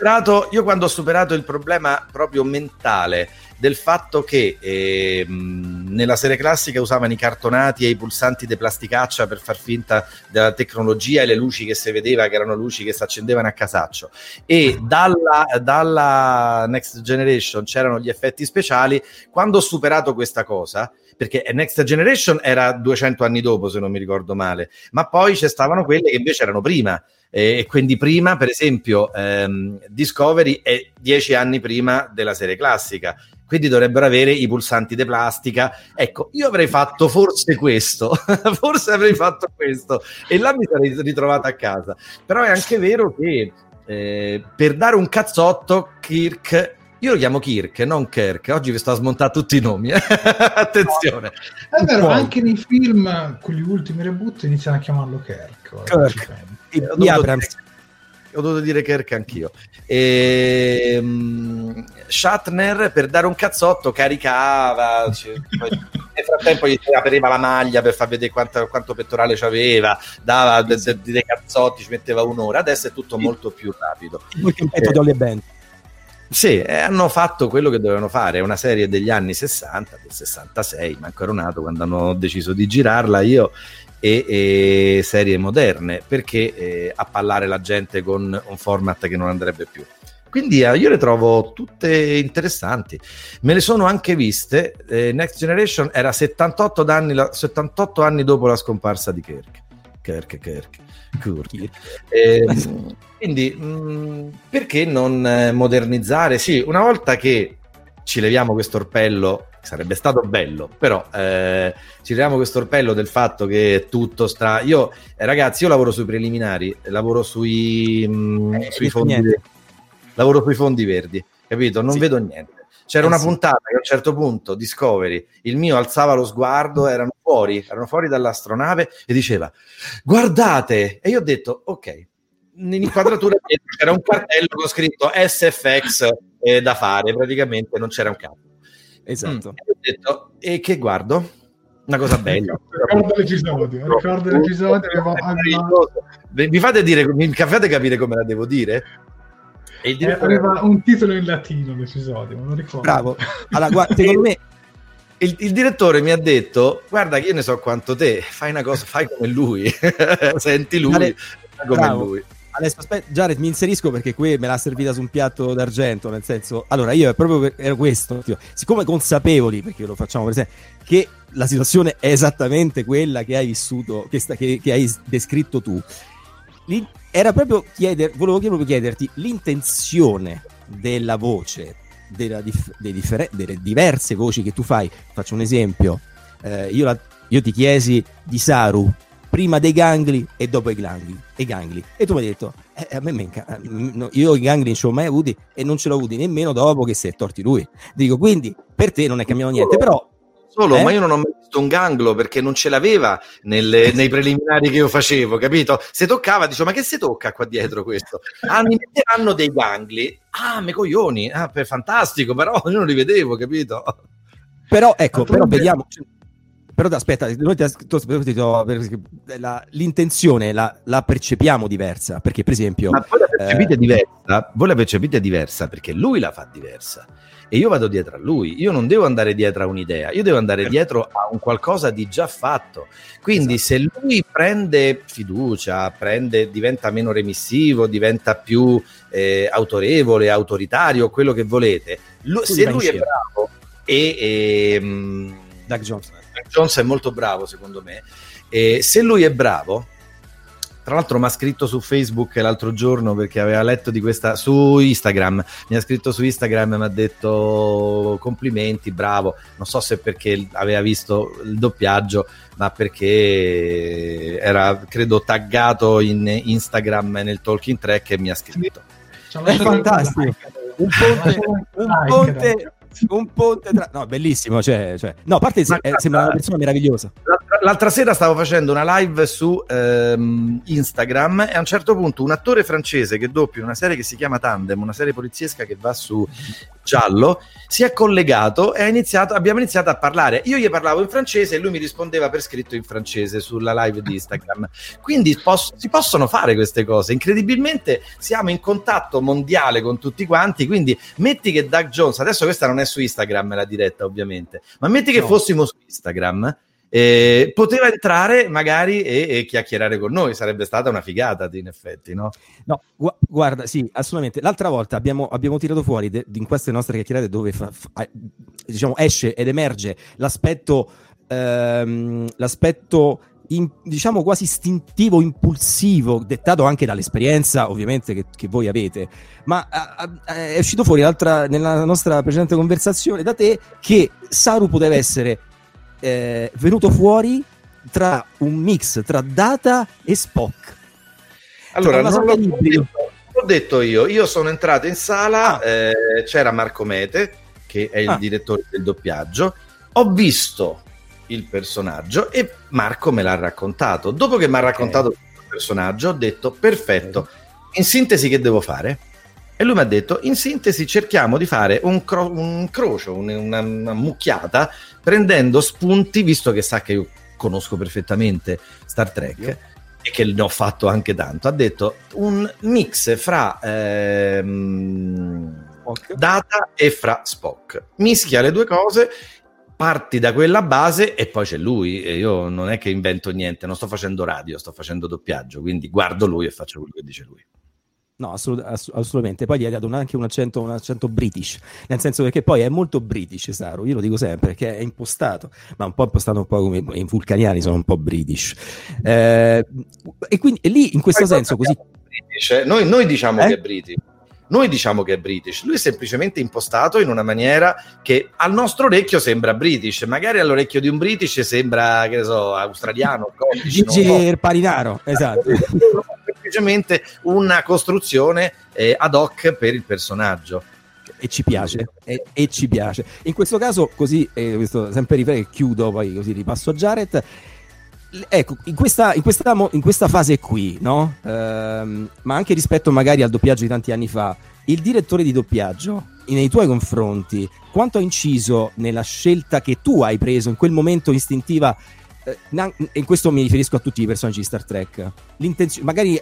superato- io quando ho superato il problema proprio mentale del fatto che ehm, nella serie classica usavano i cartonati e i pulsanti di plasticaccia per far finta della tecnologia e le luci che si vedeva che erano luci che si accendevano a casaccio. E dalla, dalla Next Generation c'erano gli effetti speciali. Quando ho superato questa cosa perché Next Generation era 200 anni dopo, se non mi ricordo male, ma poi ci stavano quelle che invece erano prima. E quindi prima, per esempio, ehm, Discovery è dieci anni prima della serie classica, quindi dovrebbero avere i pulsanti di plastica. Ecco, io avrei fatto forse questo, forse avrei fatto questo e là mi sarei ritrovato a casa. Però è anche vero che eh, per dare un cazzotto, Kirk io lo chiamo Kirk, non Kirk. Oggi vi sto a smontare tutti i nomi. Eh. Attenzione. È vero, anche nei film, con gli ultimi reboot, iniziano a chiamarlo Kirk. Kirk. E, ho, dovuto dire, ho dovuto dire Kirk anch'io. E, um, Shatner, per dare un cazzotto, caricava. Cioè, poi, nel frattempo gli apriva la maglia per far vedere quanto, quanto pettorale c'aveva, dava dei de, de cazzotti, ci metteva un'ora. Adesso è tutto molto più rapido. Poi che petto eh, di Ollie Band. Sì, hanno fatto quello che dovevano fare, una serie degli anni 60, del 66, ma ancora nato quando hanno deciso di girarla io e, e serie moderne, perché eh, appallare la gente con un format che non andrebbe più. Quindi eh, io le trovo tutte interessanti. Me le sono anche viste. Eh, Next Generation era 78 anni, 78 anni dopo la scomparsa di Kirk. Kirk, Kirk. Kirk. Eh, quindi, mh, mm, perché non eh, modernizzare? Sì, una volta che ci leviamo questo orpello, sarebbe stato bello, però eh, ci leviamo questo orpello del fatto che è tutto stra... Io, eh, ragazzi, io lavoro sui preliminari, lavoro sui, mh, mm, eh, sui fondi lavoro sui fondi verdi, capito? Non sì. vedo niente. C'era eh, una puntata che a un certo punto, Discovery, il mio alzava lo sguardo, erano fuori, erano fuori dall'astronave e diceva, guardate! E io ho detto, ok, in inquadratura c'era un cartello con scritto SFX eh, da fare, praticamente non c'era un capo. Esatto. Mm. E ho detto, e che guardo? Una cosa bella. ricordo l'episodio, ricordo l'episodio. Mi fate dire, mi fate capire come la devo dire? E il eh, aveva un titolo in latino l'episodio, non lo ricordo. Bravo. Allora, guarda, secondo me il, il, direttore mi ha detto: Guarda, che io ne so quanto te, fai una cosa, fai come lui, senti lui, Ale, come bravo. lui. Adesso aspetta, Jared mi inserisco perché qui me l'ha servita su un piatto d'argento, nel senso, allora io è proprio ero questo, tipo, siccome consapevoli, perché lo facciamo per esempio, che la situazione è esattamente quella che hai vissuto, che, sta, che, che hai descritto tu, era proprio chieder, volevo proprio chiederti l'intenzione della voce, della dif, differ- delle diverse voci che tu fai. Faccio un esempio, eh, io, la, io ti chiesi di Saru prima dei gangli e dopo i gangli. I gangli. E tu mi hai detto, eh, a me manca, eh, no, io i gangli non ce l'ho mai avuti e non ce l'ho avuti nemmeno dopo che si è torti lui. Dico, quindi per te non è cambiato niente, però... Solo, eh? ma io non ho mai visto un ganglo perché non ce l'aveva nelle, nei preliminari che io facevo, capito? Se toccava, dicevo, ma che si tocca qua dietro questo? Ah, mi metteranno dei gangli. Ah, me coglioni, ah, per, fantastico, però io non li vedevo, capito? Però, ecco, però vediamo però aspetta, noi ti, ti, la, l'intenzione la, la, percepiamo diversa, perché per esempio... Ma voi la percepite eh, diversa? Voi la percepite diversa perché lui la fa diversa e io vado dietro a lui. Io non devo andare dietro a un'idea, io devo andare certo. dietro a un qualcosa di già fatto. Quindi esatto. se lui prende fiducia, prende, diventa meno remissivo, diventa più eh, autorevole, autoritario, quello che volete, lui, se lui è bravo e... e um, Doug Johnson Jones è molto bravo secondo me e se lui è bravo tra l'altro mi ha scritto su Facebook l'altro giorno perché aveva letto di questa su Instagram mi ha scritto su Instagram e mi ha detto complimenti bravo. Non so se perché aveva visto il doppiaggio ma perché era credo taggato in Instagram nel talking track e mi ha scritto. È fantastico. un ponte, un ponte un ponte tra... No, bellissimo, cioè, cioè... No, a parte Ma, eh, sembra una persona meravigliosa. L'altra, sera stavo facendo una live su ehm, Instagram e a un certo punto un attore francese che doppia una serie che si chiama Tandem, una serie poliziesca che va su giallo, si è collegato e iniziato, abbiamo iniziato a parlare. Io gli parlavo in francese e lui mi rispondeva per scritto in francese sulla live di Instagram. Quindi posso, si possono fare queste cose. Incredibilmente siamo in contatto mondiale con tutti quanti. Quindi metti che Doug Jones, adesso questa non è su Instagram la diretta ovviamente, ma metti che no. fossimo su Instagram eh, poteva entrare magari e, e, chiacchierare con noi, sarebbe stata una figata in effetti, no? No, gu- guarda, sì, assolutamente. L'altra volta abbiamo, abbiamo tirato fuori de- in queste nostre chiacchierate dove fa, fa, diciamo, esce ed emerge l'aspetto ehm, l'aspetto in, diciamo quasi istintivo, impulsivo, dettato anche dall'esperienza ovviamente che, che voi avete, ma a, a, è uscito fuori nella nostra precedente conversazione da te che Saru poteva essere eh, venuto fuori tra un mix tra Data e Spock. Allora, non l'ho, detto, l'ho detto io, io sono entrato in sala, ah. eh, c'era Marco Mete, che è il ah. direttore del doppiaggio, ho visto il personaggio e Marco me l'ha raccontato. Dopo che mi ha raccontato okay. il personaggio, ho detto perfetto. In sintesi, che devo fare? E lui mi ha detto: In sintesi, cerchiamo di fare un, cro- un crocio, un, una, una, mucchiata, prendendo spunti, visto che sa che io conosco perfettamente Star Trek. Io. E che ne ho fatto anche tanto, ha detto un mix fra ehm, Data e fra Spock. Mischia le due cose parti da quella base e poi c'è lui. E io non è che invento niente, non sto facendo radio, sto facendo doppiaggio, quindi guardo lui e faccio quello che dice lui. No, assolut- ass- assolutamente. Poi gli hai dato anche un accento, un accento british, nel senso che poi è molto british, Saru. Io lo dico sempre perché è impostato, ma un po' impostato un po' come i vulcaniani sono un po' british. Eh, e quindi e lì in questo senso così. British, eh? noi, noi, diciamo eh? che è british. Noi diciamo che è British, lui è semplicemente impostato in una maniera che al nostro orecchio sembra British, magari all'orecchio di un British sembra, che ne so, australiano, Gigi Parinaro, esatto. semplicemente una costruzione eh, ad hoc per il personaggio e ci piace e, e, ci piace in questo caso così eh, questo, sempre ripeto chiudo poi così ripasso a Jared ecco, in questa, in questa, in questa fase qui, no? Ehm, ma anche rispetto magari al doppiaggio di tanti anni fa, il direttore di doppiaggio, nei tuoi confronti, quanto ha inciso nella scelta che tu hai preso in quel momento istintiva? Eh, in questo mi riferisco a tutti i personaggi di Star Trek. magari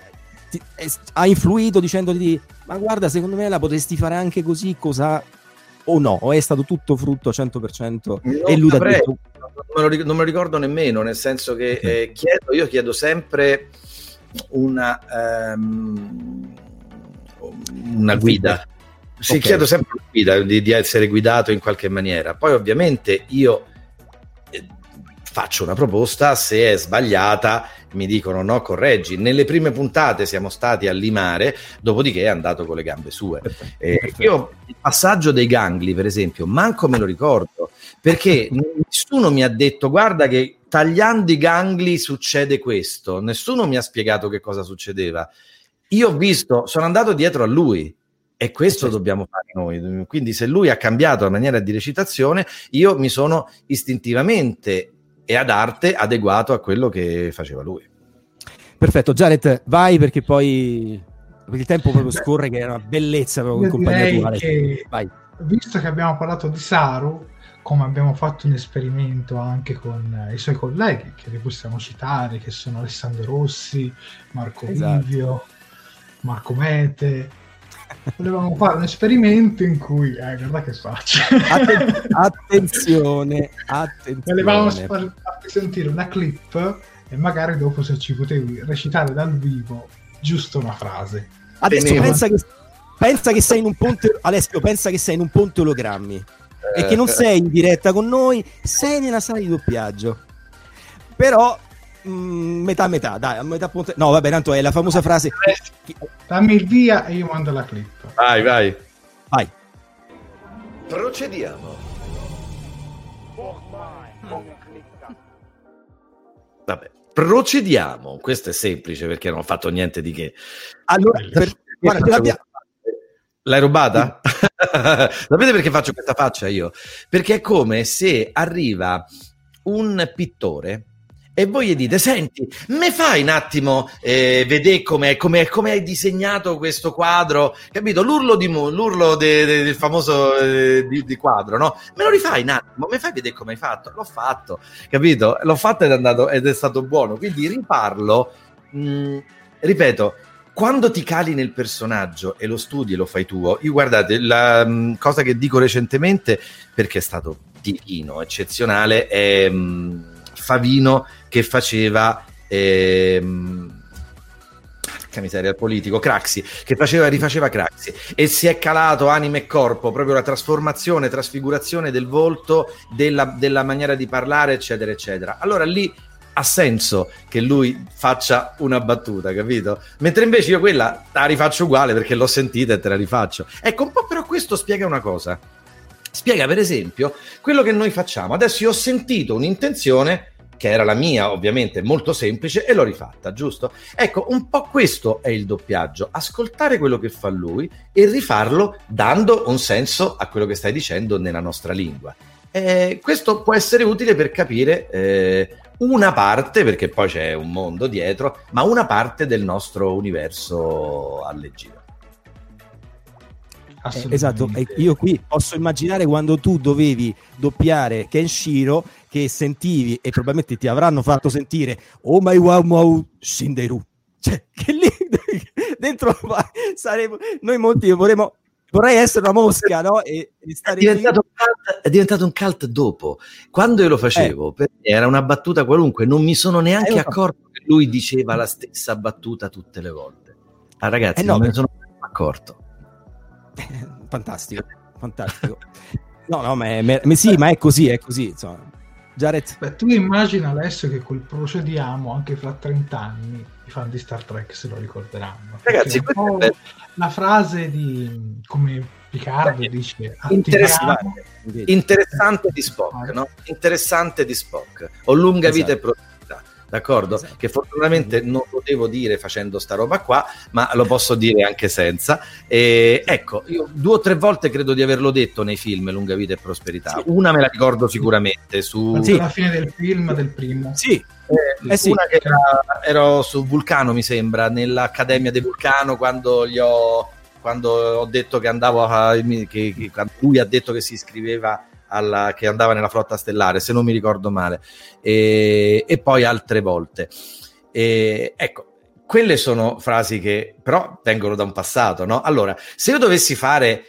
ti, è, ha influito dicendoti, ma guarda, secondo me la potresti fare anche così, cosa o no? O è stato tutto frutto 100% non e lui ha detto non me, lo, non me lo ricordo nemmeno, nel senso che eh, chiedo, io chiedo sempre una, um, una guida. Sì, okay. chiedo sempre una guida, di, di, essere guidato in qualche maniera. Poi ovviamente io eh, faccio una proposta, se è sbagliata mi dicono no, correggi. Nelle prime puntate siamo stati a limare, dopodiché è andato con le gambe sue. Eh, io il passaggio dei gangli, per esempio, manco me lo ricordo perché nessuno mi ha detto guarda che tagliando i gangli succede questo, nessuno mi ha spiegato che cosa succedeva. Io ho visto, sono andato dietro a lui e questo dobbiamo fare noi. Quindi se lui ha cambiato la maniera di recitazione, io mi sono istintivamente e ad arte adeguato a quello che faceva lui. Perfetto, Jared, vai perché poi il tempo proprio scorre che è una bellezza proprio in compagnia tua. Che, visto che abbiamo parlato di Saru, come abbiamo fatto un esperimento anche con eh, i suoi colleghi, che li possiamo citare, che sono Alessandro Rossi, Marco esatto. Vivio, Marco Mete. Volevamo fare un esperimento in cui, eh, guarda che faccio. Atten- attenzione, attenzione. Volevamo farti sentire una clip e magari dopo se ci potevi recitare dal vivo giusto una frase. Adesso pensa che, pensa che sei in un ponte, Alessio, pensa che sei in un ponte ologrammi e che non sei in diretta con noi, sei nella sala di doppiaggio. Però metà metà, dai, a metà ponte... No, vabbè, tanto è la famosa frase Dammi il via e io mando la clip. Vai, vai. Vai. Procediamo. Vabbè, procediamo. Questo è semplice perché non ho fatto niente di che. Allora, per... guarda, L'hai rubata? Sapete perché faccio questa faccia io? Perché è come se arriva un pittore e voi gli dite: Senti, me fai un attimo eh, vedere come, come, come, hai disegnato questo quadro? Capito? L'urlo, di, l'urlo de, de, del famoso eh, di, di, quadro, no? Me lo rifai un attimo, me fai vedere come hai fatto? L'ho fatto, capito? L'ho fatto ed è, andato, ed è stato buono. Quindi riparlo. Mh, mm, ripeto, quando ti cali nel personaggio e lo studi e lo fai tuo, io guardate, la um, cosa che dico recentemente, perché è stato divino, eccezionale, è um, Favino che faceva... Porca miseria, politico, Craxi, che faceva, rifaceva Craxi e si è calato anima e corpo, proprio la trasformazione, trasfigurazione del volto, della, della maniera di parlare, eccetera, eccetera. Allora lì ha senso che lui faccia una battuta, capito? Mentre invece io quella la rifaccio uguale perché l'ho sentita e te la rifaccio. Ecco, un po' però questo spiega una cosa. Spiega per esempio quello che noi facciamo. Adesso io ho sentito un'intenzione che era la mia, ovviamente molto semplice, e l'ho rifatta, giusto? Ecco, un po' questo è il doppiaggio, ascoltare quello che fa lui e rifarlo dando un senso a quello che stai dicendo nella nostra lingua. Eh, questo può essere utile per capire eh, una parte, perché poi c'è un mondo dietro, ma una parte del nostro universo alle giro. Eh, esatto, io qui posso immaginare quando tu dovevi doppiare Kenshiro che sentivi e probabilmente ti avranno fatto sentire Oh my wow wow Shinderu. Cioè, che lì dentro saremo, noi molti vorremmo vorrei essere una mosca, no? E, e è, diventato cult, è, diventato un cult dopo. Quando io lo facevo, eh. era una battuta qualunque, non mi sono neanche eh, accorto che lui diceva la stessa battuta tutte le volte. Ah, ragazzi, eh no, non me ne sono accorto. fantastico, fantastico. No, no, ma, è, ma, sì, ma è così, è così, insomma. Jared. Beh, tu immagina adesso che col procediamo anche fra 30 anni i fan di Star Trek se lo ricorderanno. Ragazzi, è la frase di come Picard Beh, dice interessante, interessante di Spock, no? Interessante di Spock. Ho lunga esatto. vita e prosperità d'accordo? Esatto. Che fortunatamente non potevo dire facendo sta roba qua, ma lo posso dire anche senza. E, ecco, io due o tre volte credo di averlo detto nei film Lunga Vita e Prosperità. Sì. Una me la ricordo sicuramente su... Sì. alla fine del film, del primo. Sì, eh, eh sì. una che era, ero su Vulcano, mi sembra, nell'Accademia di Vulcano quando gli ho, quando ho detto che andavo a. Che, che, lui ha detto che si iscriveva alla, che andava nella flotta stellare, se non mi ricordo male, e, e poi altre volte. E, ecco, quelle sono frasi che però vengono da un passato, no? Allora, se io dovessi fare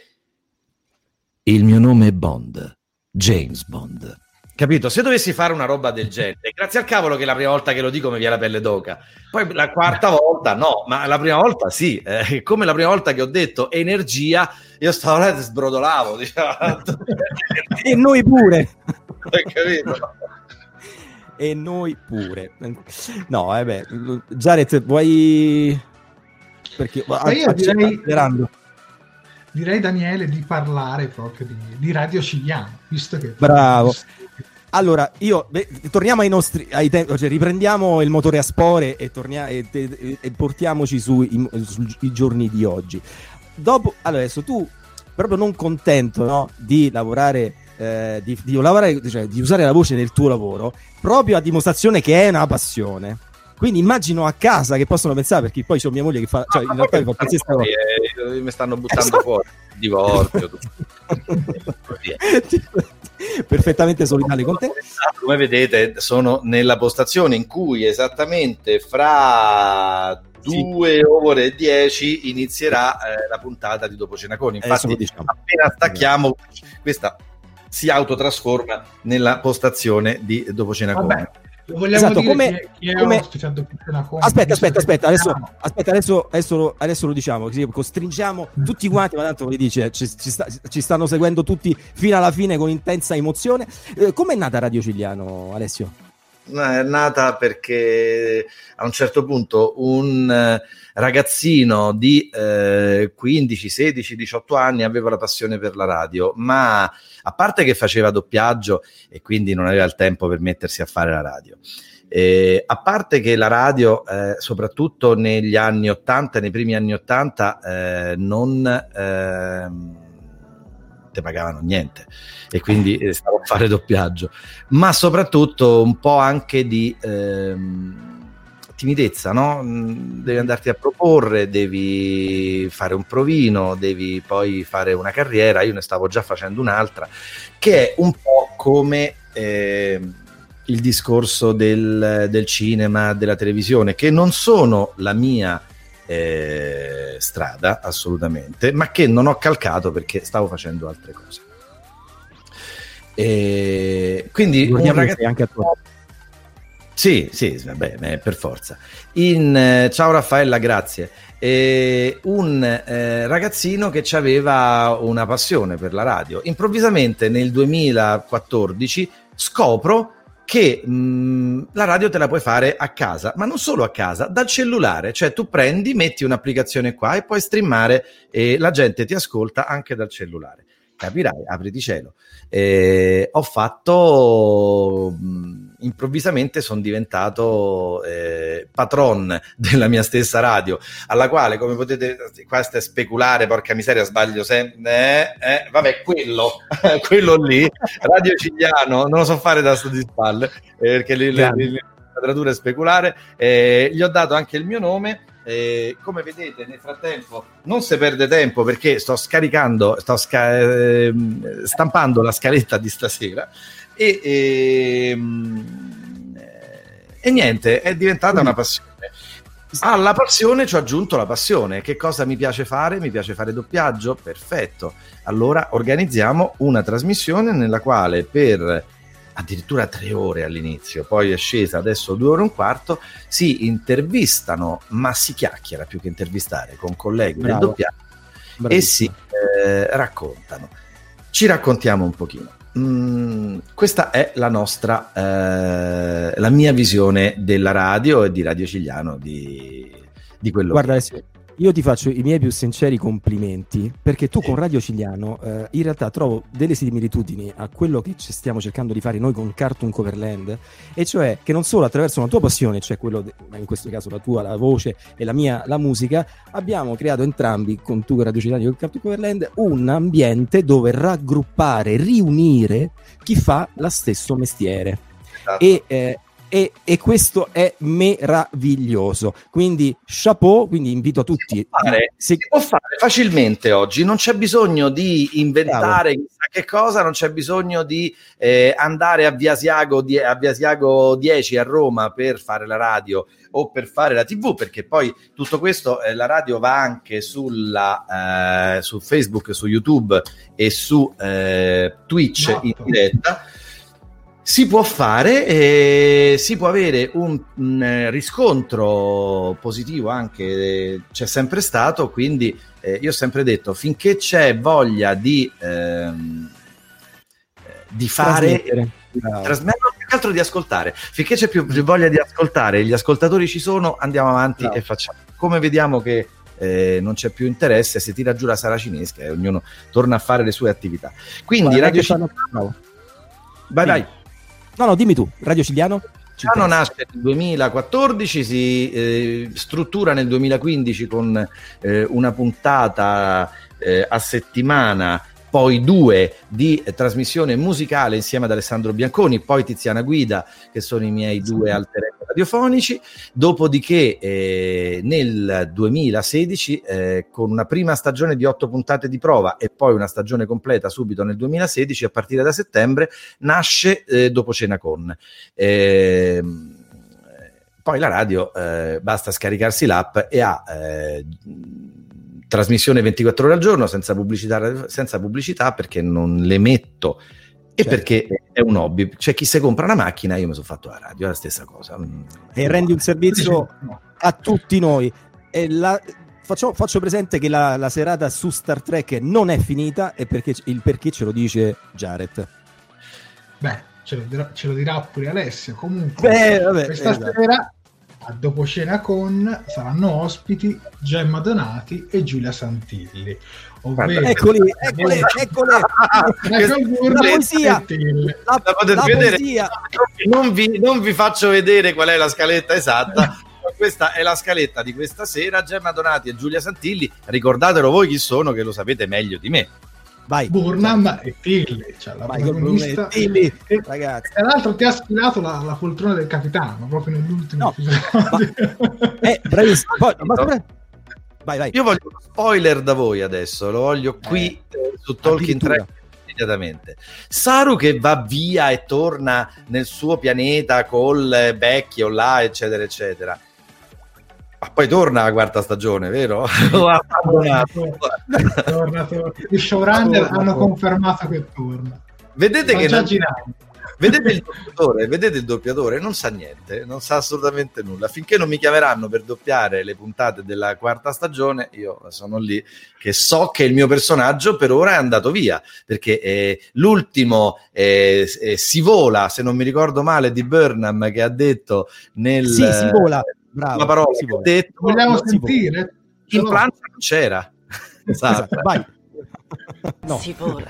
il mio nome è Bond, James Bond. Capito? Se dovessi fare una roba del genere, grazie al cavolo che la prima volta che lo dico mi viene la pelle d'oca. Poi la quarta volta no, ma la prima volta sì. Eh, come la prima volta che ho detto energia, io stavo là e sbrodolavo. Diciamo. e noi pure. Hai capito? e noi pure. No, eh beh, Jared, vuoi... Perché ma io direi, direi, Daniele, di parlare proprio di, di Radio Cigliano, visto che... Bravo. Allora, io beh, torniamo ai nostri ai tempi, cioè riprendiamo il motore a spore e, tornia, e, e, e portiamoci sui, sui giorni di oggi. Dopo, allora adesso tu, proprio non contento no, di lavorare, eh, di, di, lavorare cioè, di usare la voce nel tuo lavoro, proprio a dimostrazione che è una passione. Quindi immagino a casa che possono pensare, perché poi sono mia moglie che fa, cioè in realtà fa qualsiasi cosa. Eh, mi stanno buttando esatto. fuori, divorzio. perfettamente solidale con te. Come vedete, sono nella postazione in cui esattamente fra due sì. ore e dieci inizierà eh, la puntata di Dopo Cenaconi. Infatti, diciamo. appena stacchiamo, questa si autotrasforma nella postazione di Dopo Cenaconi. Vabbè Vogliamo esatto, come, come... aspetta, aspetta, aspetta, adesso, aspetta adesso, adesso, adesso, lo diciamo, così costringiamo tutti quanti, ma tanto vi dice, ci, ci, sta, ci, stanno seguendo tutti fino alla fine con intensa emozione. Eh, Come è nata Radio Cigliano, Alessio? È nata perché a un certo punto un eh, ragazzino di eh, 15, 16, 18 anni aveva la passione per la radio, ma a parte che faceva doppiaggio e quindi non aveva il tempo per mettersi a fare la radio. Eh, a parte che la radio, eh, soprattutto negli anni 80, nei primi anni 80, eh, non ehm, te pagavano niente e quindi eh, stavo a fare doppiaggio, ma soprattutto un po' anche di ehm, timidezza, no? Mm, devi andarti a proporre, devi fare un provino, devi poi fare una carriera. Io ne stavo già facendo un'altra, che è un po' come eh, il discorso del, del, cinema, della televisione, che non sono la mia eh, strada assolutamente, ma che non ho calcato perché stavo facendo altre cose. E quindi un ragazzo, anche a tua Sì, sì, vabbè, per forza. In, eh, ciao Raffaella, grazie. Eh, un eh, ragazzino che aveva una passione per la radio. Improvvisamente nel 2014 scopro che mh, la radio te la puoi fare a casa, ma non solo a casa, dal cellulare, cioè tu prendi, metti un'applicazione qua e puoi streamare e la gente ti ascolta anche dal cellulare. Capirai, apriti cielo. Eh, ho fatto... Mh, improvvisamente sono diventato eh, patron della mia stessa radio, alla quale, come potete, questo è speculare, porca miseria, sbaglio sempre, eh, eh, vabbè, quello, quello lì, Radio Cigliano, non lo so fare da sto di spalle, eh, perché le, le, le, la traduzione è speculare, eh, gli ho dato anche il mio nome, eh, come vedete, nel frattempo non si perde tempo perché sto scaricando, sto sca- eh, stampando la scaletta di stasera e, e, ehm, e niente, è diventata una passione. Alla passione ci ho aggiunto la passione. Che cosa mi piace fare? Mi piace fare doppiaggio? Perfetto. Allora organizziamo una trasmissione nella quale per addirittura tre ore all'inizio, poi è scesa adesso due ore e un quarto, si intervistano, ma si chiacchiera più che intervistare con colleghi Bravo. del doppiaggio Bravissimo. e si eh, raccontano. Ci raccontiamo un pochino. Mm, questa è la nostra, eh, la mia visione della radio e di Radio Cigliano, di, di quello Guarda, che... Io ti faccio i miei più sinceri complimenti perché tu con Radio Cigliano eh, in realtà trovo delle similitudini a quello che stiamo cercando di fare noi con Cartoon Coverland e cioè che non solo attraverso una tua passione, cioè quello, de- in questo caso la tua, la voce e la mia, la musica, abbiamo creato entrambi con tu Radio Cigliano e con Cartoon Coverland un ambiente dove raggruppare, riunire chi fa lo stesso mestiere. Esatto. E eh, e, e, questo è meraviglioso. Quindi chapeau, quindi invito a tutti. Si può fare, si... si può fare facilmente oggi, non c'è bisogno di inventare Bravo. chissà che cosa, non c'è bisogno di eh, andare a Via, Siago, a Via Siago 10 a Roma per fare la radio o per fare la tv perché poi tutto questo eh, la radio va anche sulla, eh, su Facebook, su YouTube e su eh, Twitch no. in diretta si può fare e si può avere un, un riscontro positivo anche, c'è sempre stato, quindi eh, io ho sempre detto finché c'è voglia di, ehm, di fare, trasmettere, più che altro di ascoltare, finché c'è più voglia di ascoltare, gli ascoltatori ci sono, andiamo avanti no. e facciamo. Come vediamo che eh, non c'è più interesse, si tira giù la sala cinesca e ognuno torna a fare le sue attività. Quindi Radio Città... Vai, sì. No, no, dimmi tu, Radio Cigliano? Cigliano nasce nel 2014, si eh, struttura nel 2015 con eh, una puntata eh, a settimana poi due di trasmissione musicale insieme ad Alessandro Bianconi, poi Tiziana Guida, che sono i miei due alter radiofonici. Dopodiché eh, nel 2016, eh, con una prima stagione di otto puntate di prova e poi una stagione completa subito nel 2016, a partire da settembre, nasce eh, Dopo Cena Con. Ehm, poi la radio eh, basta scaricarsi l'app e ha eh, trasmissione 24 ore al giorno senza pubblicità, senza pubblicità perché non le metto e certo. perché è un hobby. C'è chi si compra una macchina, io mi sono fatto la radio, è la stessa cosa. E rendi un servizio a tutti noi. La, faccio, faccio, presente che la, la, serata su Star Trek non è finita e perché, il perché ce lo dice Jared. Beh, ce lo dirà, ce lo dirà pure Alessio. Comunque, Beh, vabbè, questa esatto. sera a dopo cena con saranno ospiti Gemma Donati e Giulia Santilli. Ovvero, eccoli, eccoli, eccoli. la poesia, la, la, la poesia. Non, vi, non vi faccio vedere qual è la scaletta esatta. questa è la scaletta di questa sera. Gemma Donati e Giulia Santilli. Ricordatelo voi chi sono, che lo sapete meglio di me. Vai. Burnham e Tilly, cioè la Vai, protagonista. Tilly, e, ragazzi. Tra l'altro ti ha sfilato la, la, poltrona del capitano proprio nell'ultimo no, ma, eh, bravissimo. Poi, ma, vai, vai. Io voglio uno spoiler da voi adesso, lo voglio qui eh, eh su Talking 3 immediatamente. Saru che va via e torna nel suo pianeta col vecchio là, eccetera, eccetera ma poi torna la quarta stagione, vero? torna, torna, torna. I showrunner hanno confermato che torna. Vedete che, non, vedete il doppiatore, vedete il doppiatore, non sa niente, non sa assolutamente nulla. Finché non mi chiameranno per doppiare le puntate della quarta stagione, io sono lì che so che il mio personaggio per ora è andato via, perché eh, l'ultimo eh, eh, si vola, se non mi ricordo male, di Burnham che ha detto nel... Sì, si vola. Bravo, la parola si che vola. detto Vogliamo si sentire? in pranzo non c'era. Esatto. Esatto, vai. No. Si vola.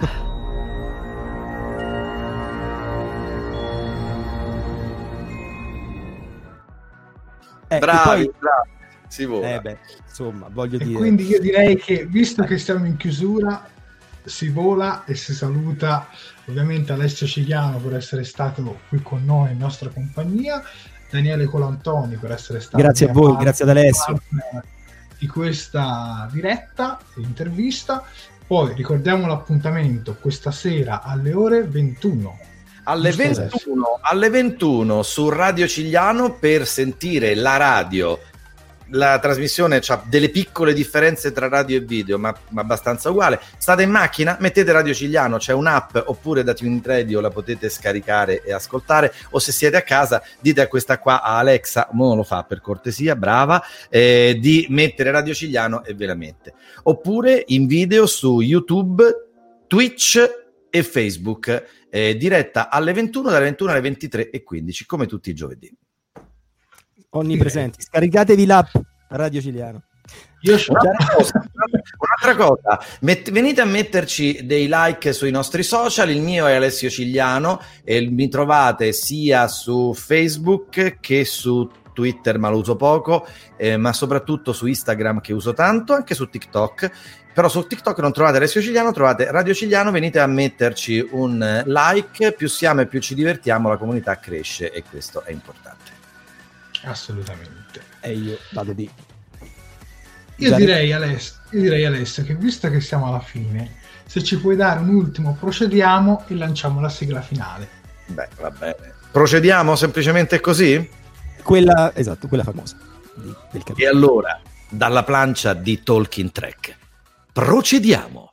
Eh, bravi, poi- bravi. Si vola. eh beh, insomma, voglio E dire. quindi io direi che, visto che siamo in chiusura, si vola e si saluta ovviamente Alessio Cigliano per essere stato qui con noi in nostra compagnia, Daniele Colantoni per essere stato Grazie a voi, grazie ad Alessio. di questa diretta e intervista. Poi ricordiamo l'appuntamento questa sera alle ore 21. alle Giusto, 21, alle 21 su Radio Cigliano per sentire la radio. La trasmissione ha delle piccole differenze tra radio e video, ma, ma abbastanza uguale. State in macchina, mettete Radio Cigliano, c'è un'app oppure da Tune Radio la potete scaricare e ascoltare. O se siete a casa, dite a questa qua, a Alexa, non lo fa per cortesia, brava, eh, di mettere Radio Cigliano e ve la mette. Oppure in video su YouTube, Twitch e Facebook eh, diretta alle 21, dalle 21 alle 23 e 15, come tutti i giovedì. Onnipresenti. Scaricatevi l'app Radio Ciliano. Io Un'altra cosa, un'altra cosa, met- venite a metterci dei like sui nostri social, il mio è Alessio Cigliano e mi trovate sia su Facebook che su Twitter, ma lo uso poco, eh, ma soprattutto su Instagram che uso tanto, anche su TikTok. Però su TikTok non trovate Alessio Cigliano, trovate Radio Cigliano, venite a metterci un like, più siamo e più ci divertiamo, la comunità cresce e questo è importante. Assolutamente. E io vado di. Io direi, Alessio, io direi Alessio che visto che siamo alla fine, se ci puoi dare un ultimo procediamo e lanciamo la sigla finale. Beh, va bene. Procediamo semplicemente così? Quella, esatto, quella famosa. di- del E allora, dalla plancia di Talking Track, procediamo.